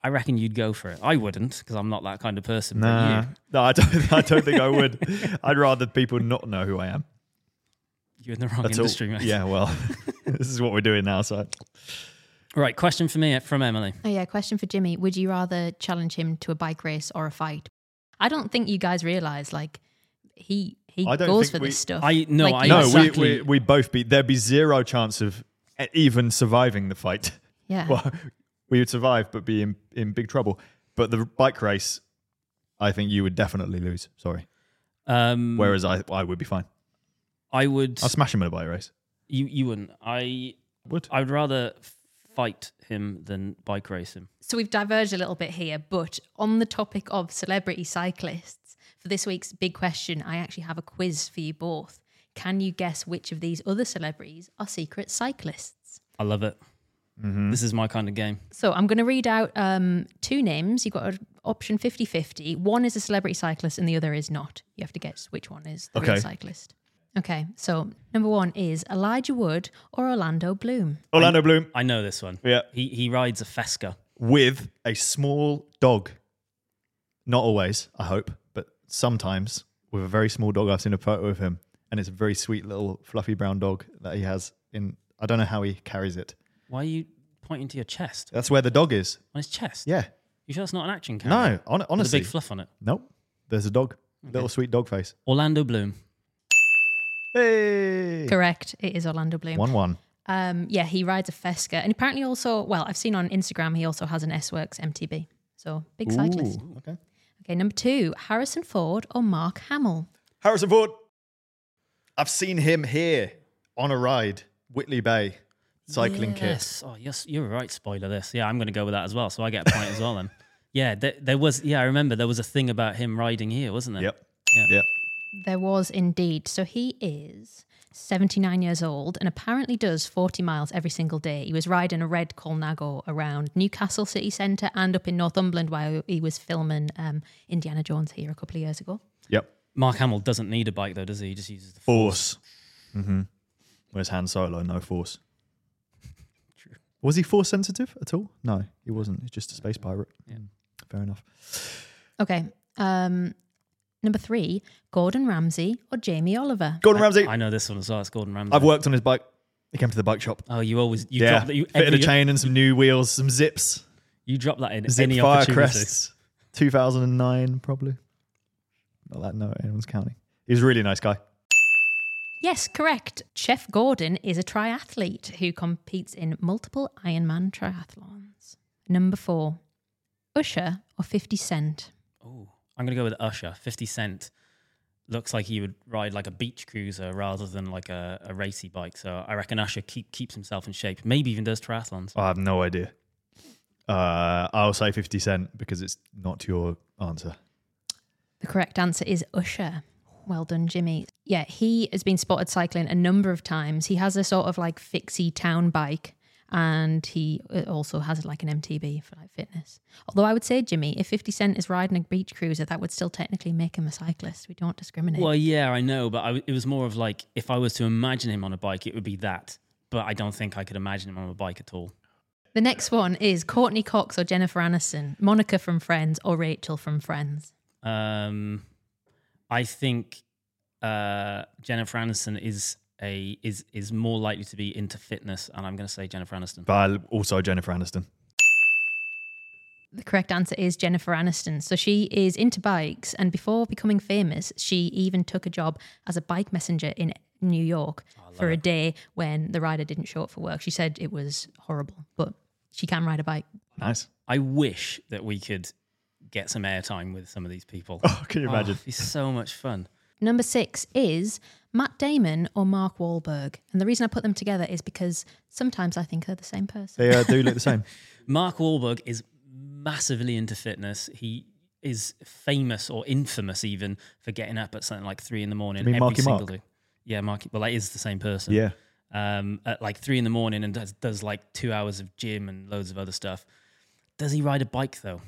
I reckon you'd go for it. I wouldn't because I'm not that kind of person. but Nah, you, no, I don't. I don't think I would. I'd rather people not know who I am. you're in the wrong That's all. industry, mate. Yeah, well, this is what we're doing now. So Right. Question for me from Emily. Oh yeah, question for Jimmy. Would you rather challenge him to a bike race or a fight? I don't think you guys realize like he he I don't goes think for we- this stuff. I- no, Like, I- you- no, exactly. we, we we'd both be. There'd be zero chance of e- even surviving the fight. yeah. Well, we would survive, but be in in big trouble. But the bike race, I think you would definitely lose. Sorry. Um, Whereas I I would be fine. I would. I'll smash him in a bike race. You you wouldn't. I Would. I would rather fight him than bike race him. So we've diverged a little bit here, but on the topic of celebrity cyclists, for this week's big question, I actually have a quiz for you both. Can you guess which of these other celebrities are secret cyclists? I love it. Mm-hmm. This is my kind of game. So I'm going to read out um, two names. You've got an option 50 50. One is a celebrity cyclist and the other is not. You have to guess which one is the real Okay. cyclist. Okay, so number one is Elijah Wood or Orlando Bloom. Orlando Bloom. I know this one. Yeah. He he rides a Festka. with a small dog. Not always, I hope, but sometimes with a very small dog. I've seen a photo of him, and it's a very sweet little fluffy brown dog that he has in. I don't know how he carries it. Why are you pointing to your chest? That's where the dog is. On his chest? Yeah. You sure it's not an action camera? No, hon- With a big fluff on it. nope. There's a dog, little sweet dog face. Orlando Bloom. Hey, Correct, it is Orlando Bloom. one one. Um, yeah, he rides a Festka, and apparently also, well, I've seen on Instagram he also has an S Works MTB. So big cyclist. Ooh, okay. Okay, number two, Harrison Ford or Mark Hamill. Harrison Ford. I've seen him here on a ride, Whitley Bay, cycling kit. Yes. Oh, yes, you're right. Spoiler this. Yeah, I'm going to go with that as well. So I get a point as well then. Yeah, there, there was. Yeah, I remember there was a thing about him riding here, wasn't there? Yep. Yeah. Yep. There was indeed. So he is 79 years old and apparently does 40 miles every single day. He was riding a red Colnago around Newcastle city centre and up in Northumberland while he was filming um, Indiana Jones here a couple of years ago. Yep. Mark Hamill doesn't need a bike though, does he? He just uses the force. Force. Mm-hmm. Whereas Han Solo, no force. Was he force sensitive at all? No, he wasn't. He's just a space pirate. Yeah. Mm, Fair enough. Okay. Um, number three, Gordon Ramsay or Jamie Oliver. Gordon Ramsay. I know this one as well. It's Gordon Ramsay. I've worked on his bike. He came to the bike shop. Oh, you always you yeah, drop that. You, fitted every, a chain and some new wheels, some zips, you drop that in zip any fire opportunity. crests. 2009, probably. Not that no, anyone's counting. He was a really nice guy. Yes, correct. Chef Gordon is a triathlete who competes in multiple Ironman triathlons. Number four, Usher or 50 Cent? Oh, I'm gonna go with Usher. Fifty Cent looks like he would ride like a beach cruiser rather than like a, a racy bike. So I reckon Usher keep, keeps himself in shape. Maybe even does triathlons. I have no idea. Uh, I'll say 50 Cent because it's not your answer. The correct answer is Usher. Well done, Jimmy. Yeah, he has been spotted cycling a number of times. He has a sort of like fixie town bike and he uh, also has like an MTB for like fitness. Although I would say, Jimmy, if 50 Cent is riding a beach cruiser, that would still technically make him a cyclist. We don't discriminate. Well, yeah, I know, but I, it was more of like if I was to imagine him on a bike, it would be that. But I don't think I could imagine him on a bike at all. The next one is Courteney Cox or Jennifer Aniston, Monica from Friends or Rachel from Friends. Um, I think uh, Jennifer Aniston is a is is more likely to be into fitness, and I'm going to say Jennifer Aniston. But I'll also Jennifer Aniston. The correct answer is Jennifer Aniston. So she is into bikes, and before becoming famous, she even took a job as a bike messenger in New York for a day when the rider didn't show up for work. She said it was horrible, but she can ride a bike. Nice. I wish that we could get some airtime with some of these people. Oh, can you Oh, imagine? it'd be so much fun. Number six is Matt Damon or Mark Wahlberg. And the reason I put them together is because sometimes I think they're the same person. They uh, do look the same. Mark Wahlberg is massively into fitness. He is famous or infamous even for getting up at something like three in the morning You mean every Marky single Mark? day. Yeah, Marky. Well, that is the same person. Yeah. Um, at like three in the morning and does, does like two hours of gym and loads of other stuff. Does he ride a bike though?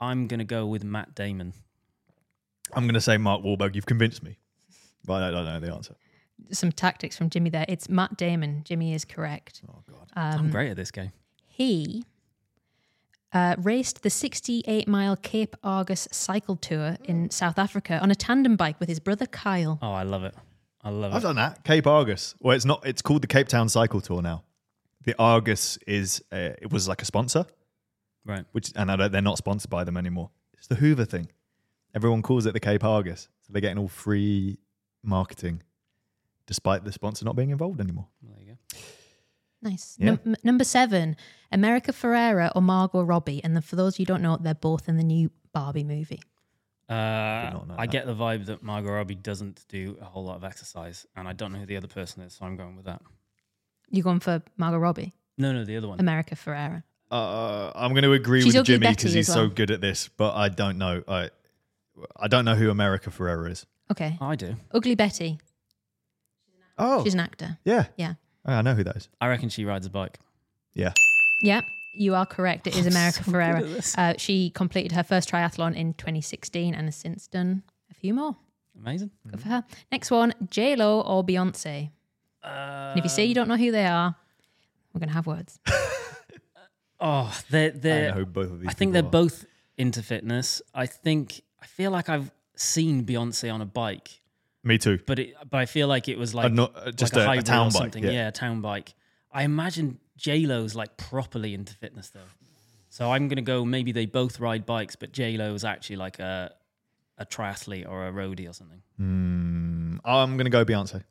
I'm gonna go with Matt Damon. I'm going to say Mark Wahlberg. You've convinced me. But I don't know the answer. Some tactics from Jimmy there. It's Matt Damon. Jimmy is correct. Oh, God. I'm great at this game. He uh, raced the 68 mile Cape Argus cycle tour in South Africa on a tandem bike with his brother Kyle. Oh, I love it. I love it. I've done that. Cape Argus. Well, it's not. It's called the Cape Town Cycle Tour now. The Argus is. Uh, it was like a sponsor, Right. which and I don't, they're not sponsored by them anymore. It's the Hoover thing. Everyone calls it the Cape Argus, so they're getting all free marketing, despite the sponsor not being involved anymore. Well, there you go. Nice. Yeah. Num- number seven, America Ferrera or Margot Robbie. And then for those you don't know, they're both in the new Barbie movie. Uh, I that. get the vibe that Margot Robbie doesn't do a whole lot of exercise, and I don't know who the other person is, so I'm going with that. You're going for Margot Robbie? No, no, the other one. America Ferrera. Uh, I'm going to agree She's with Jimmy because he's as so good at this, but I don't know. I I don't know who America Ferrera is. Okay. I do. Ugly Betty. Oh, She's an actor. yeah. Yeah. Oh, I know who that is. I reckon she rides a bike. Yeah. Yeah, you are correct. It is America so good Ferrera. Uh, she completed her first triathlon in 2016 and has since done a few more. Amazing. Good for her. Next one, J Lo or Beyonce. Uh, And if you say you don't know who they are, we're gonna have words. oh, they're they're. know who both of these. I think they're are. both into fitness. I think I feel like I've seen Beyonce on a bike, Me too. but it but I feel like it was like not- uh, just like a- a hybrid town or bike, something. yeah. Yeah. a town bike. I imagine J Lo's like properly into fitness though. So I'm gonna go. Maybe they both ride bikes, but J actually like a a triathlete or a roadie or something. Hmm, I'm going to go Beyonce.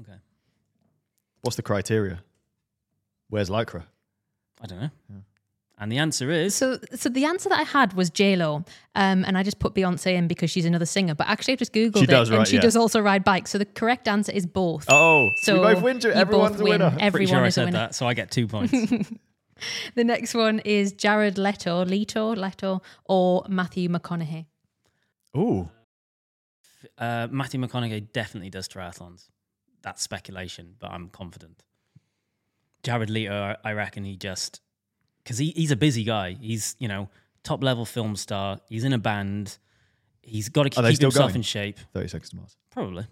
Okay, What's the criteria? Where's Lycra? I don't know. And the answer is So, so the answer that I had was J Lo, um, and I just put Beyonce in because she's another singer. But actually, I've just googled She it, does and ride- she yeah. does also ride bikes. So the correct answer is both. Oh, so we both win. you Everyone's both a winner. Everyone sure I is a said winner. that, so I get two points. The next one is Jared Leto, Leto, Leto, or Matthew McConaughey. Ooh, uh, Matthew McConaughey definitely does triathlons. That's speculation, but I'm confident. Jared Leto, I- reckon he just because he, he's a busy guy. He's you know top level film star. He's in a band. He's got to keep himself going? in shape. 30 seconds to Mars. Probably.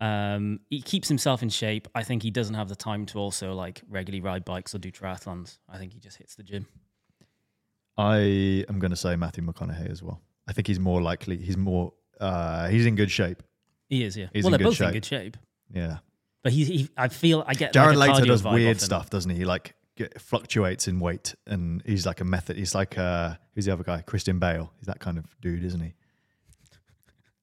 Um, he keeps himself in shape. I think he doesn't have the time to also like regularly ride bikes or do triathlons. I think he just hits the gym. I am going to say Matthew McConaughey as well. I think he's more likely. He's more. Uh, he's in good shape. He is, yeah. He's well, they're both shape. in good shape. Yeah. But he, he I feel I get Jared like Leto does weird stuff, doesn't he? He like get, fluctuates in weight, and he's like a method. He's like uh, who's the other guy? Christian Bale. He's that kind of dude, isn't he?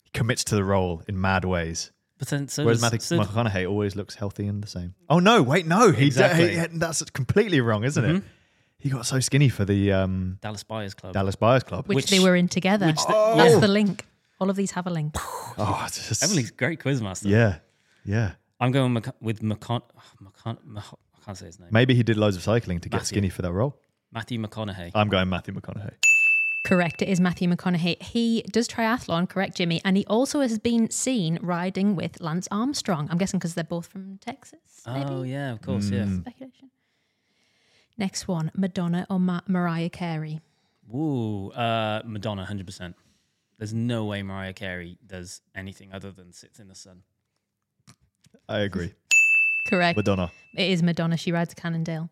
He commits to the role in mad ways. But But then so Whereas does- Matthew so- McConaughey always looks healthy and the same. Oh no, wait, no, he, Exactly. he that's completely wrong, isn't it? He got so skinny for the um, Dallas Buyers Club. Dallas Buyers Club. which, Which- they were in together. which the- That's the link. All of these have a link. oh, it's just, Emily's great quizmaster. yeah, yeah. I'm going Mc- with McCon- McCon- Mc- I can't say his name. Maybe he did loads of cycling to get Matthew. skinny for that role. Matthew McConaughey. I'm going Matthew McConaughey. Correct. It is Matthew McConaughey. He does triathlon, correct, Jimmy? And he also has been seen riding with Lance Armstrong. I'm guessing because they're both from Texas. Maybe? oh yeah, of course, yeah. Speculation. Next one Madonna or Ma- Mariah Carey? Ooh, uh, Madonna, hundred percent. There's no way Mariah Carey does anything other than sits in the sun. I agree. Correct. Madonna. It is Madonna. She rides a Cannondale.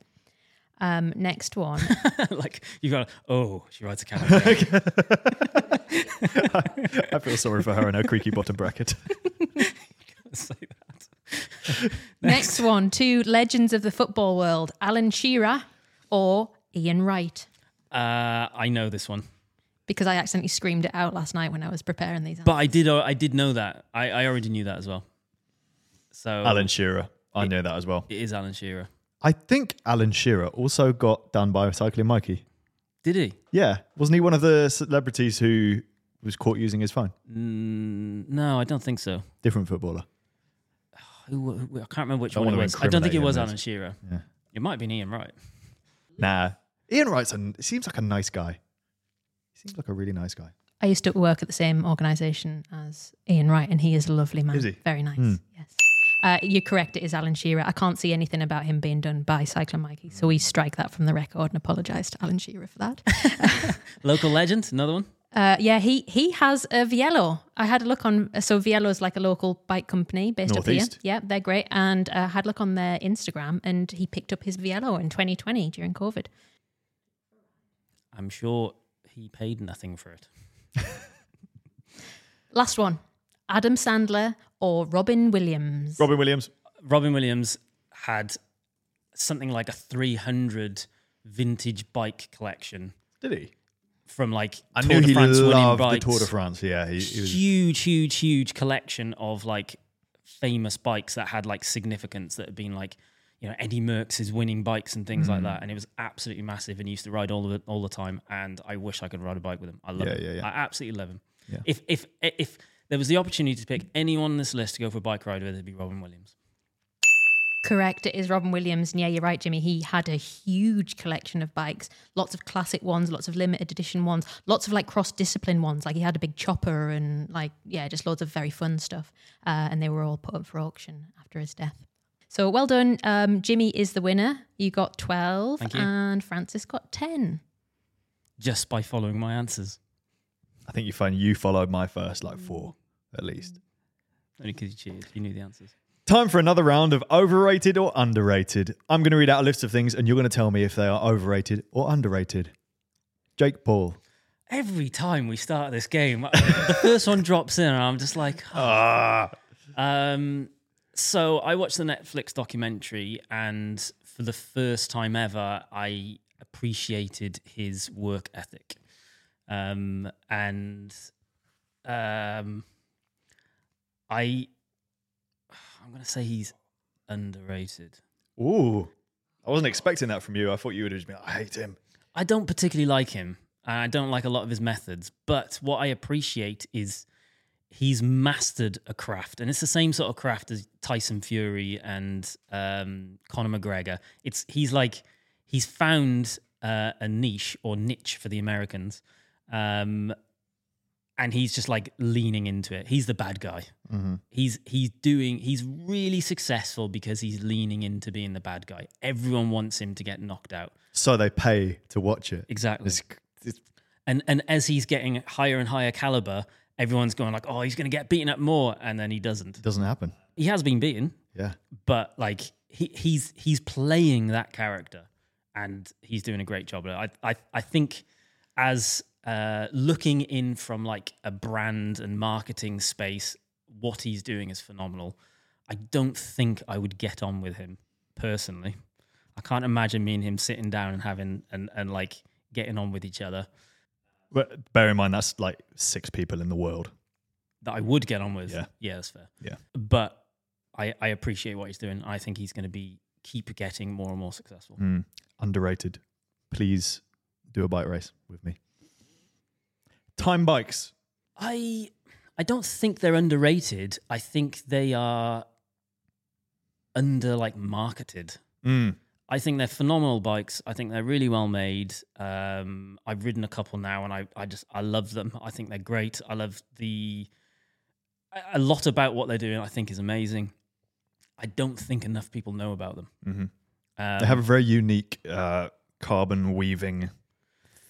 Um, next one. like you got, oh, she rides a camel. I feel sorry for her in her creaky bottom bracket. Say that. next one. Two legends of the football world Alan Shearer or Ian Wright. Uh, I know this one, Because I accidentally screamed it out last night when I was preparing these. but I did. uh, I did know that. I, I already knew that as well. So Alan Shearer. I know that as well. it is Alan Shearer. I think Alan Shearer also got done by Cycling Mikey. Did he? Yeah. Wasn't he one of the celebrities who was caught using his phone? Mm, no, I don't think so. Different footballer. Who, who- I can't remember which Don't one it was. I don't think it was Alan Shearer. Yeah. It might be Ian Wright. Nah. Ian Wright's a, seems like a nice guy. He seems like a really nice guy. I used to work at the same organisation as Ian Wright, and he is a lovely man. Is he? Very nice. Hmm. Yes. Uh, you're correct. It is Alan Shearer. I can't see anything about him being done by Cycling Mikey, so we strike that from the record and apologise to Alan Shearer for that. Local legend, another one. Uh, yeah, he he has a Vielo. I had a look on. So Vielo is like a local bike company based Northeast. up here. Yeah, they're great. And uh, had a look on their Instagram, and he picked up his Vielo in 2020 during COVID. I'm sure he paid nothing for it. Last one: Adam Sandler or Robin Williams. Robin Williams. Robin Williams had something like a 300 vintage bike collection Did he? from like I Tour knew de he France winning loved the bikes. Tour de France. Yeah, he, he was. huge, huge, huge collection of like famous bikes that had like significance that had been like, you know, Eddie Merckx's winning bikes and things Mm. like that. And it was absolutely massive and he used to ride all of it all the time. And I wish I could ride a bike with him. I love Yeah, him. yeah, yeah. I absolutely love him. Yeah. If if if there was the opportunity to pick anyone on this list to go for a bike ride with, it'd be Robin Williams. Correct. It is Robin Williams. And yeah, you're right, Jimmy. He had a huge collection of bikes, lots of classic ones, lots of limited edition ones, lots of like cross discipline ones. Like he had a big chopper and like, yeah, just loads of very fun stuff. Uh, and they were all put up for auction after his death. So well done. Um, Jimmy is the winner. You got 12 Thank you. and Francis got 10. Just by following my answers. I think you find you followed my first like four at least. Only because you cheated. You knew the answers. Time for another round of overrated or underrated. I'm going to read out a list of things and you're going to tell me if they are overrated or underrated. Jake Paul. Every time we start this game, the first one drops in and I'm just like, Ah. Um, so I watched the Netflix documentary, and for the first time ever, I appreciated his work ethic. Um, and um, I, I'm going to say he's underrated. Ooh. I wasn't expecting that from you. I thought you would have just been, I hate him. I don't particularly like him. and I don't like a lot of his methods. But what I appreciate is he's mastered a craft, and it's the same sort of craft as Tyson Fury and um, Conor McGregor. It's he's like he's found uh, a niche or niche for the Americans, um, and he's just like leaning into it. He's the bad guy. He's he's doing he's really successful because he's leaning into being the bad guy. Everyone wants him to get knocked out. So they pay to watch it. Exactly. It's, it's, And and as he's getting higher and higher caliber, everyone's going like, "Oh, he's going to get beaten up more," and then he doesn't. it doesn't happen. He has been beaten, Yeah. but like he, he's he's playing that character, and he's doing a great job. I I I think as uh, looking in from like a brand and marketing space, what he's doing is phenomenal. I don't think I would get on with him personally. I can't imagine me and him sitting down and having and, and like getting on with each other. But bear in mind, that's like six people in the world. that I would get on with. Yeah. yeah, that's fair. Yeah. but I I appreciate what he's doing. I think he's going to be keep getting more and more successful. Mm, underrated. Please do a bike race with me. Time bikes. I I don't think they're underrated. I think they are under like marketed. Mm. I think they're phenomenal bikes. I think they're really well made. Um, I've ridden a couple now, and I, I just I love them. I think they're great. I love the a- lot about what they're doing. I think is amazing. I don't think enough people know about them. Mhm. Um, They have a very unique uh, carbon weaving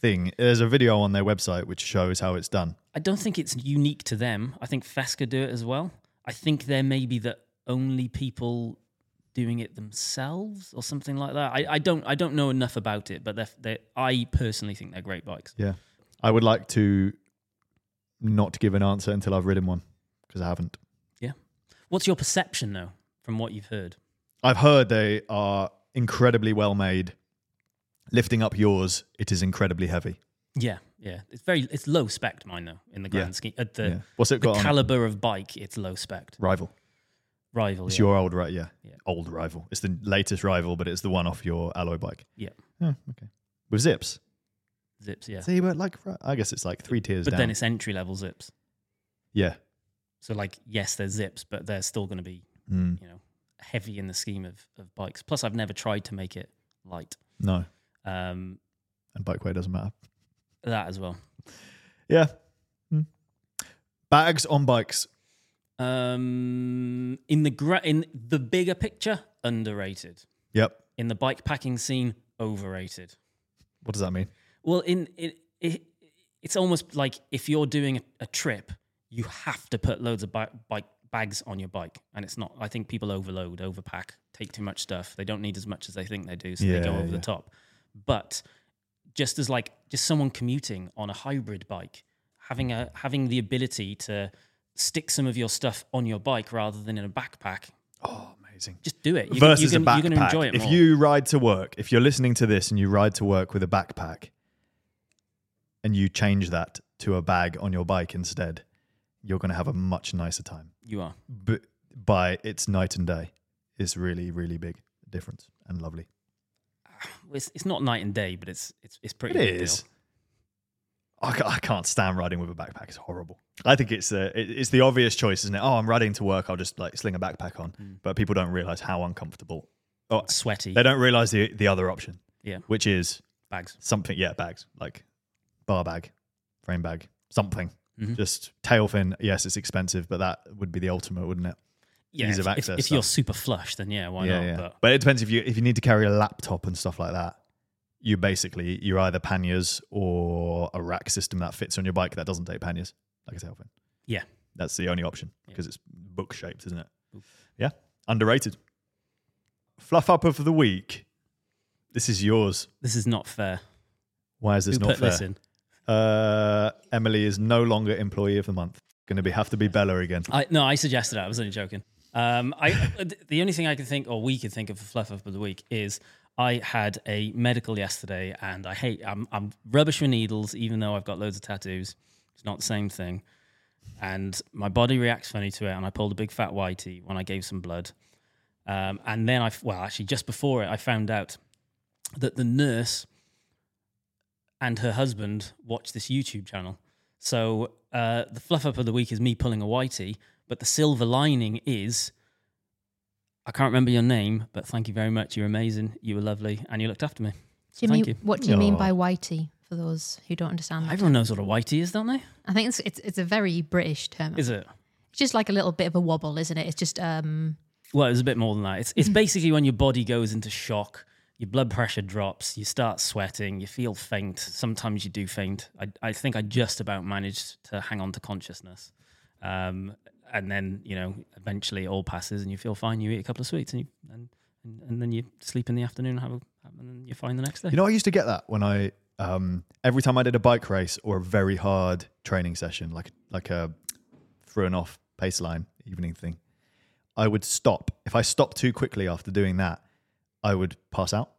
thing. There's a video on their website which shows how it's done. I don't think it's unique to them. I think Festka do it as well. I think they're maybe the only people doing it themselves or something like that. I, I don't I don't know enough about it, but they're, they I personally think they're great bikes. Yeah. I would like to not give an answer until I've ridden one because I haven't. Yeah, what's your perception though, from what you've heard? I've heard they are incredibly well made. Lifting up yours, it is incredibly heavy. Yeah, yeah. It's very it's low spec mine though in the grand Yeah. scheme. At the yeah. What's it the got on caliber of bike, it's low spec. Rival. Rival. It's yeah. your old right, yeah. Yeah. Old rival. It's the latest rival, but it's the one off your alloy bike. Yeah. Oh, okay. With zips. zips, yeah. See, but like I guess it's like three tiers But down. then it's entry level zips. yeah. So like yes, they're zips, but they're still going to be Mm. you know heavy in the scheme of, of bikes. Plus, I've never tried to make it light. No. Um, And bike weight doesn't matter. that as well. Yeah. Mm. Bags on bikes. Um, in the gra- in the bigger picture, underrated. Yep. In the bike packing scene, overrated. What does that mean? Well, in it, it it's almost like if you're doing a, a trip, you have to put loads of bi- bike bags on your bike, and it's not. I think people overload, overpack, take too much stuff. They don't need as much as they think they do, so they go over yeah. the top. But just as like just someone commuting on a hybrid bike, having a having the ability to stick some of your stuff on your bike rather than in a backpack, Oh, amazing. just do it. You're, Versus gonna, a backpack. you're going to enjoy it if more. you ride to work, if you're listening to this and you ride to work with a backpack and you change that to a bag on your bike instead, you're going to have a much nicer time. you are. But by its night and day, it's really, really big difference and lovely. It's, it's not night and day, but it's it's it's pretty. It is. Deal. I ca- I can't stand riding with a backpack. It's horrible. I think it's the it- it's the obvious choice, isn't it? Oh, I'm riding to work. I'll just like sling a backpack on. Mm. But people don't realize how uncomfortable. Oh, Sweaty. they don't realize the the other option, Yeah, which is bags. something. Yeah, bags like bar bag, frame bag, something. Mhm. Just Tailfin. Yes, it's expensive, but that would be the ultimate, wouldn't it? Yeah, ease if, of access If, you're super flush, then yeah, why yeah, not? yeah. But But it depends if you if you need to carry a laptop and stuff like that. You basically you're either panniers or a rack system that fits on your bike that doesn't take panniers, like a Tailfin. yeah, That's the only option Yeah. because it's book shaped, isn't it? Oof. Yeah, underrated. Fluff up of the week. This is yours. this is not fair. Why is this Who not put fair? this in? Uh, Emily is no longer employee of the month. Going to be have to be Bella again. I no, I suggested that. I was only joking. Um, I the only thing I can think, or we could think of for fluff up of the week is I had a medical yesterday, and I hate. I'm I'm rubbish with needles, even though I've got loads of tattoos. It's not the same thing, and my body reacts funny to it. And I pulled a big fat whitey when I gave some blood, um, and then I well actually just before it, I found out that the nurse and her husband watch this YouTube channel. So uh, the fluff up of the week is me pulling a whitey, but the silver lining is I can't remember your name, but thank you very much. You're amazing. You were lovely, and you looked after me. So Jimmy, thank you. what do you mean by whitey? For those who don't understand, that Everyone knows what a whitey is, don't they? I think it's, it's it's a very British term. Is it? It's just like a little bit of a wobble, isn't it? It's just um Well, it's a bit more than that. It's it's basically when your body goes into shock, your blood pressure drops, you start sweating, you feel faint. Sometimes you do faint. I, I think I just about managed to hang on to consciousness. Um, and then, you know, eventually it all passes and you feel fine. You eat a couple of sweets and you, and, and, and then you sleep in the afternoon and have a, and then you're fine the next day. You know, I used to get that when I um, every time I did a bike race or a very hard training session, like like a through and off pace line evening thing. I would stop. If I stopped too quickly after doing that, I would pass out.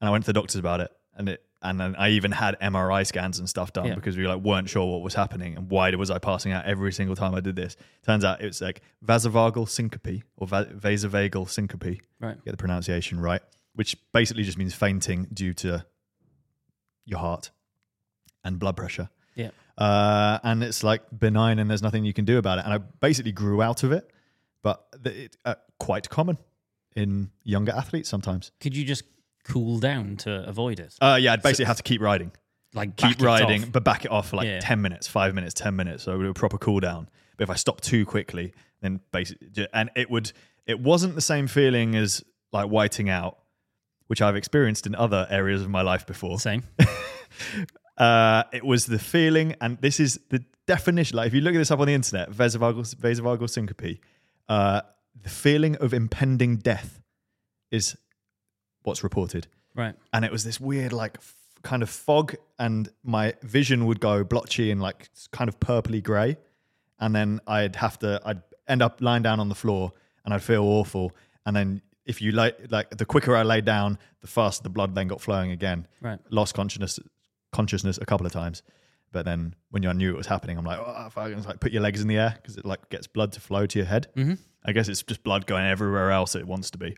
And I went to the doctors about it, and it and then I even had MRI scans and stuff done Yeah. because we like weren't sure what was happening and why was I passing out every single time I did this. Turns out it's like vasovagal syncope or va- vasovagal syncope. Right. Get the pronunciation right, which basically just means fainting due to your heart and blood pressure. Yeah. Uh, and it's like benign and there's nothing you can do about it. And I basically grew out of it, but th- it, uh, quite common in younger athletes sometimes. Could you just cool down to avoid it? Uh, yeah, I'd basically have to keep riding, Like keep riding, off? but back it off for like Yeah. 10 minutes, five minutes, 10 minutes. So it would do a proper cool down. But if I stopped too quickly, then basically, and it would, it wasn't the same feeling as like whiting out, which I've experienced in other areas of my life before. Same. Uh, it was the feeling, and this is the definition. Like, if you look this up on the internet, vasovagal, vasovagal syncope, uh, the feeling of impending death is what's reported. Right. And it was this weird, like, f- kind of fog, and my vision would go blotchy and like kind of purpley grey. And then I'd have to, I'd end up lying down on the floor, and I'd feel awful. And then if you lay, like, the quicker I lay down, the faster the blood then got flowing again Right. lost consciousness consciousness a couple of times. But then when I knew it was happening, I'm like, oh, fuck. It's like put your legs in the air because it like gets blood to flow to your head. Mhm. I guess it's just blood going everywhere else it wants to be.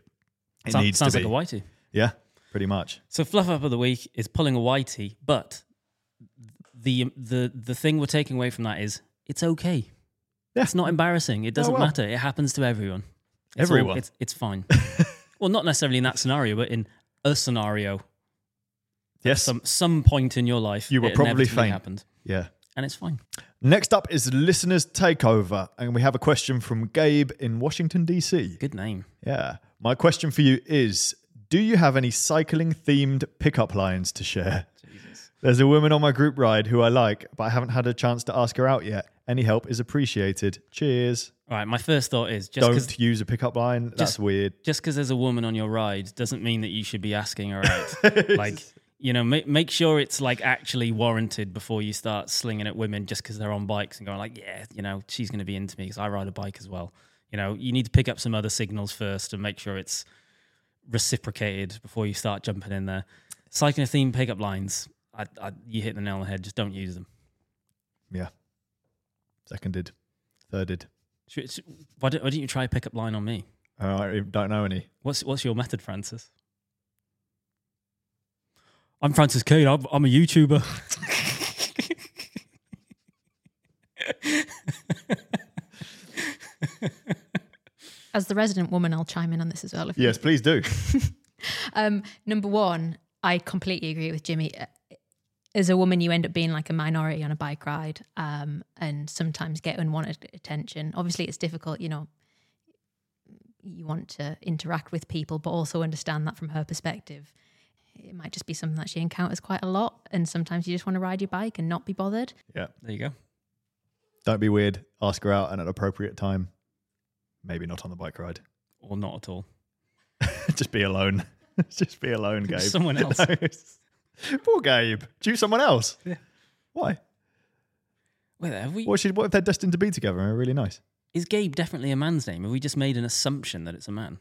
It Sound- needs sounds to be. like a whitey. Yeah, pretty much. So fluff up of the week is pulling a whitey, but the the the thing we're taking away from that is it's okay. Yeah. It's not embarrassing. It oh, doesn't well. matter. It happens to everyone. It's Everyone. it's it's fine. well, not necessarily in that scenario, but in a scenario, Yes. some some point in your life, You were probably faint. happened, yeah. and it's fine. Next up is listeners takeover, and we have a question from Gabe in Washington DC. Good name. Yeah. My question for you is: Do you have any cycling themed pickup lines to share? There's a woman on my group ride who I like, but I haven't had a chance to ask her out yet. Any help is appreciated. Cheers. All right. My first thought is just Don't use a pickup line. That's weird. just because there's a woman on your ride doesn't mean that you should be asking her out. like, you know, make make sure it's like actually warranted before you start slinging at women just because they're on bikes and going like, yeah, you know, she's going to be into me because I ride a bike as well. You know, you need to pick up some other signals first and make sure it's reciprocated before you start jumping in there. Cycling theme pickup lines, I, I, you hit the nail on the head. Just don't use them. Yeah. Seconded. Thirded. Should, should- why, don't, why don't you try a pickup line on me? Uh, I don't know any. What's what's your method, Francis? I'm Francis Cade. I'm, I'm a YouTuber. As the resident woman, I'll chime in on this as well. If you- Yes, please do. Um, number one, I completely agree with Jimmy. Uh, As a woman, you end up being like a minority on a bike ride, um, and sometimes get unwanted attention. Obviously, it's difficult. You know, you want to interact with people, but also understand that from her perspective, it might just be something that she encounters quite a lot. And sometimes you just want to ride your bike and not be bothered. yeah. There you go. Don't be weird. Ask her out at an appropriate time. Maybe not on the bike ride. Or not at all. Just be alone. Just be alone, Gabe. Someone else. No. Poor Gabe. Choose someone else. Yeah. Why? Wait, have we? What, should, what if they're destined to be together and are really nice? Is Gabe definitely a man's name? Have we just made an assumption that it's a man?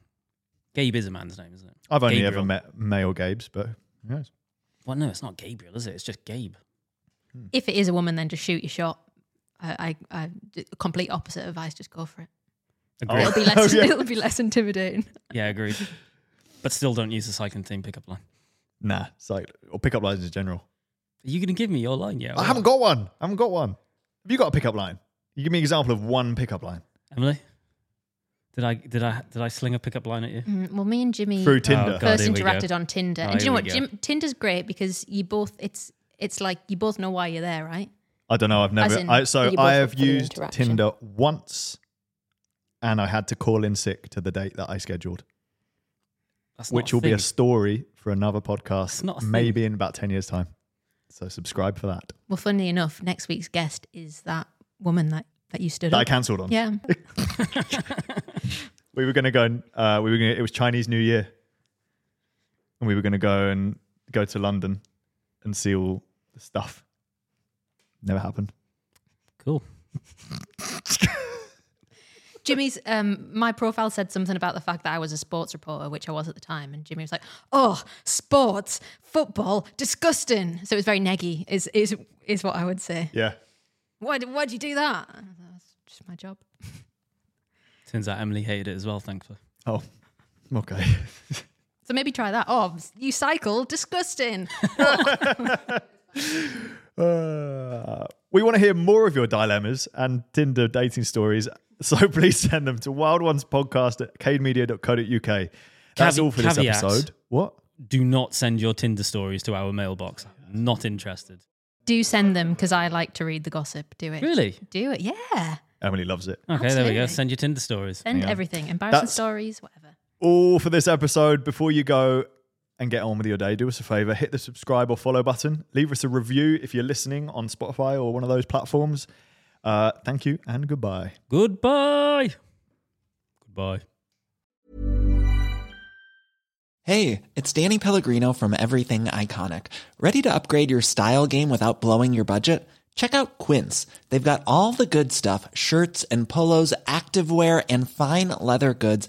Gabe is a man's name, isn't it? I've only Gabriel. ever met male Gabes, but yes. Well, no, it's not Gabriel, is it? It's just Gabe. Hmm. If it is a woman, then just shoot your shot. I, I, I complete opposite advice. Just go for it. Agreed. It'll be less. Oh, yeah. It'll be less intimidating. Yeah, agreed. but still, don't use the cycling team pickup line. Nah, it's like, or pickup lines in general. Are you going to give me your line? Yeah. I haven't got one. I haven't got one. Have you got a pickup line? You give me an example of one pickup line Emily. Did I did I did I sling a pickup line at you? Mm, well, me and Jimmy through Tinder. God. first here we go. interacted on Tinder, Oh, and do you know what? we go. Jim, Tinder's great because you both. It's it's like you both know why you're there, right? I don't know. I've never. in I, so you both I look have for the used interaction. Tinder once, and I had to call in sick to the date that I scheduled, That's not which will be a thing. story for another podcast, It's not a thing. maybe in about ten years' time. So subscribe for that. Well, funnily enough, next week's guest is that woman that that you stood That I up. cancelled on. Yeah, We were going to go and uh, we were going. to It was Chinese New Year, and we were going to go and go to London and see all the stuff. Never happened. cool. Jimmy's um my profile said something about the fact that I was a sports reporter, which I was at the time, and Jimmy was like, "Oh, sports, football, disgusting." So it was very neggy. Is is is what I would say. Yeah. Why why'd you do that? That's just my job. Turns out Emily hated it as well, thankfully. Oh, okay. So maybe try that. Oh, you cycle, disgusting. Uh, we want to hear more of your dilemmas and Tinder dating stories. So please send them to wildonespodcast at cademedia.co.uk. That's Cave- all for this caveat. episode. What? Do not send your Tinder stories to our mailbox. Not interested. Do send them because I like to read the gossip. Do it. Really? Do it. Yeah. Emily loves it. Okay, there we go. Absolutely. Send your Tinder stories. Send Yeah. everything. Embarrassing That's- stories, whatever. All for this episode. Before you go and get on with your day, do us a favor hit the subscribe or follow button. Leave us a review if you're listening on Spotify or one of those platforms. Uh, thank you and goodbye. Goodbye. Goodbye. Hey, it's Danny Pellegrino from Everything Iconic. Ready to upgrade your style game without blowing your budget? Check out Quince. They've got all the good stuff shirts and polos, activewear, and fine leather goods,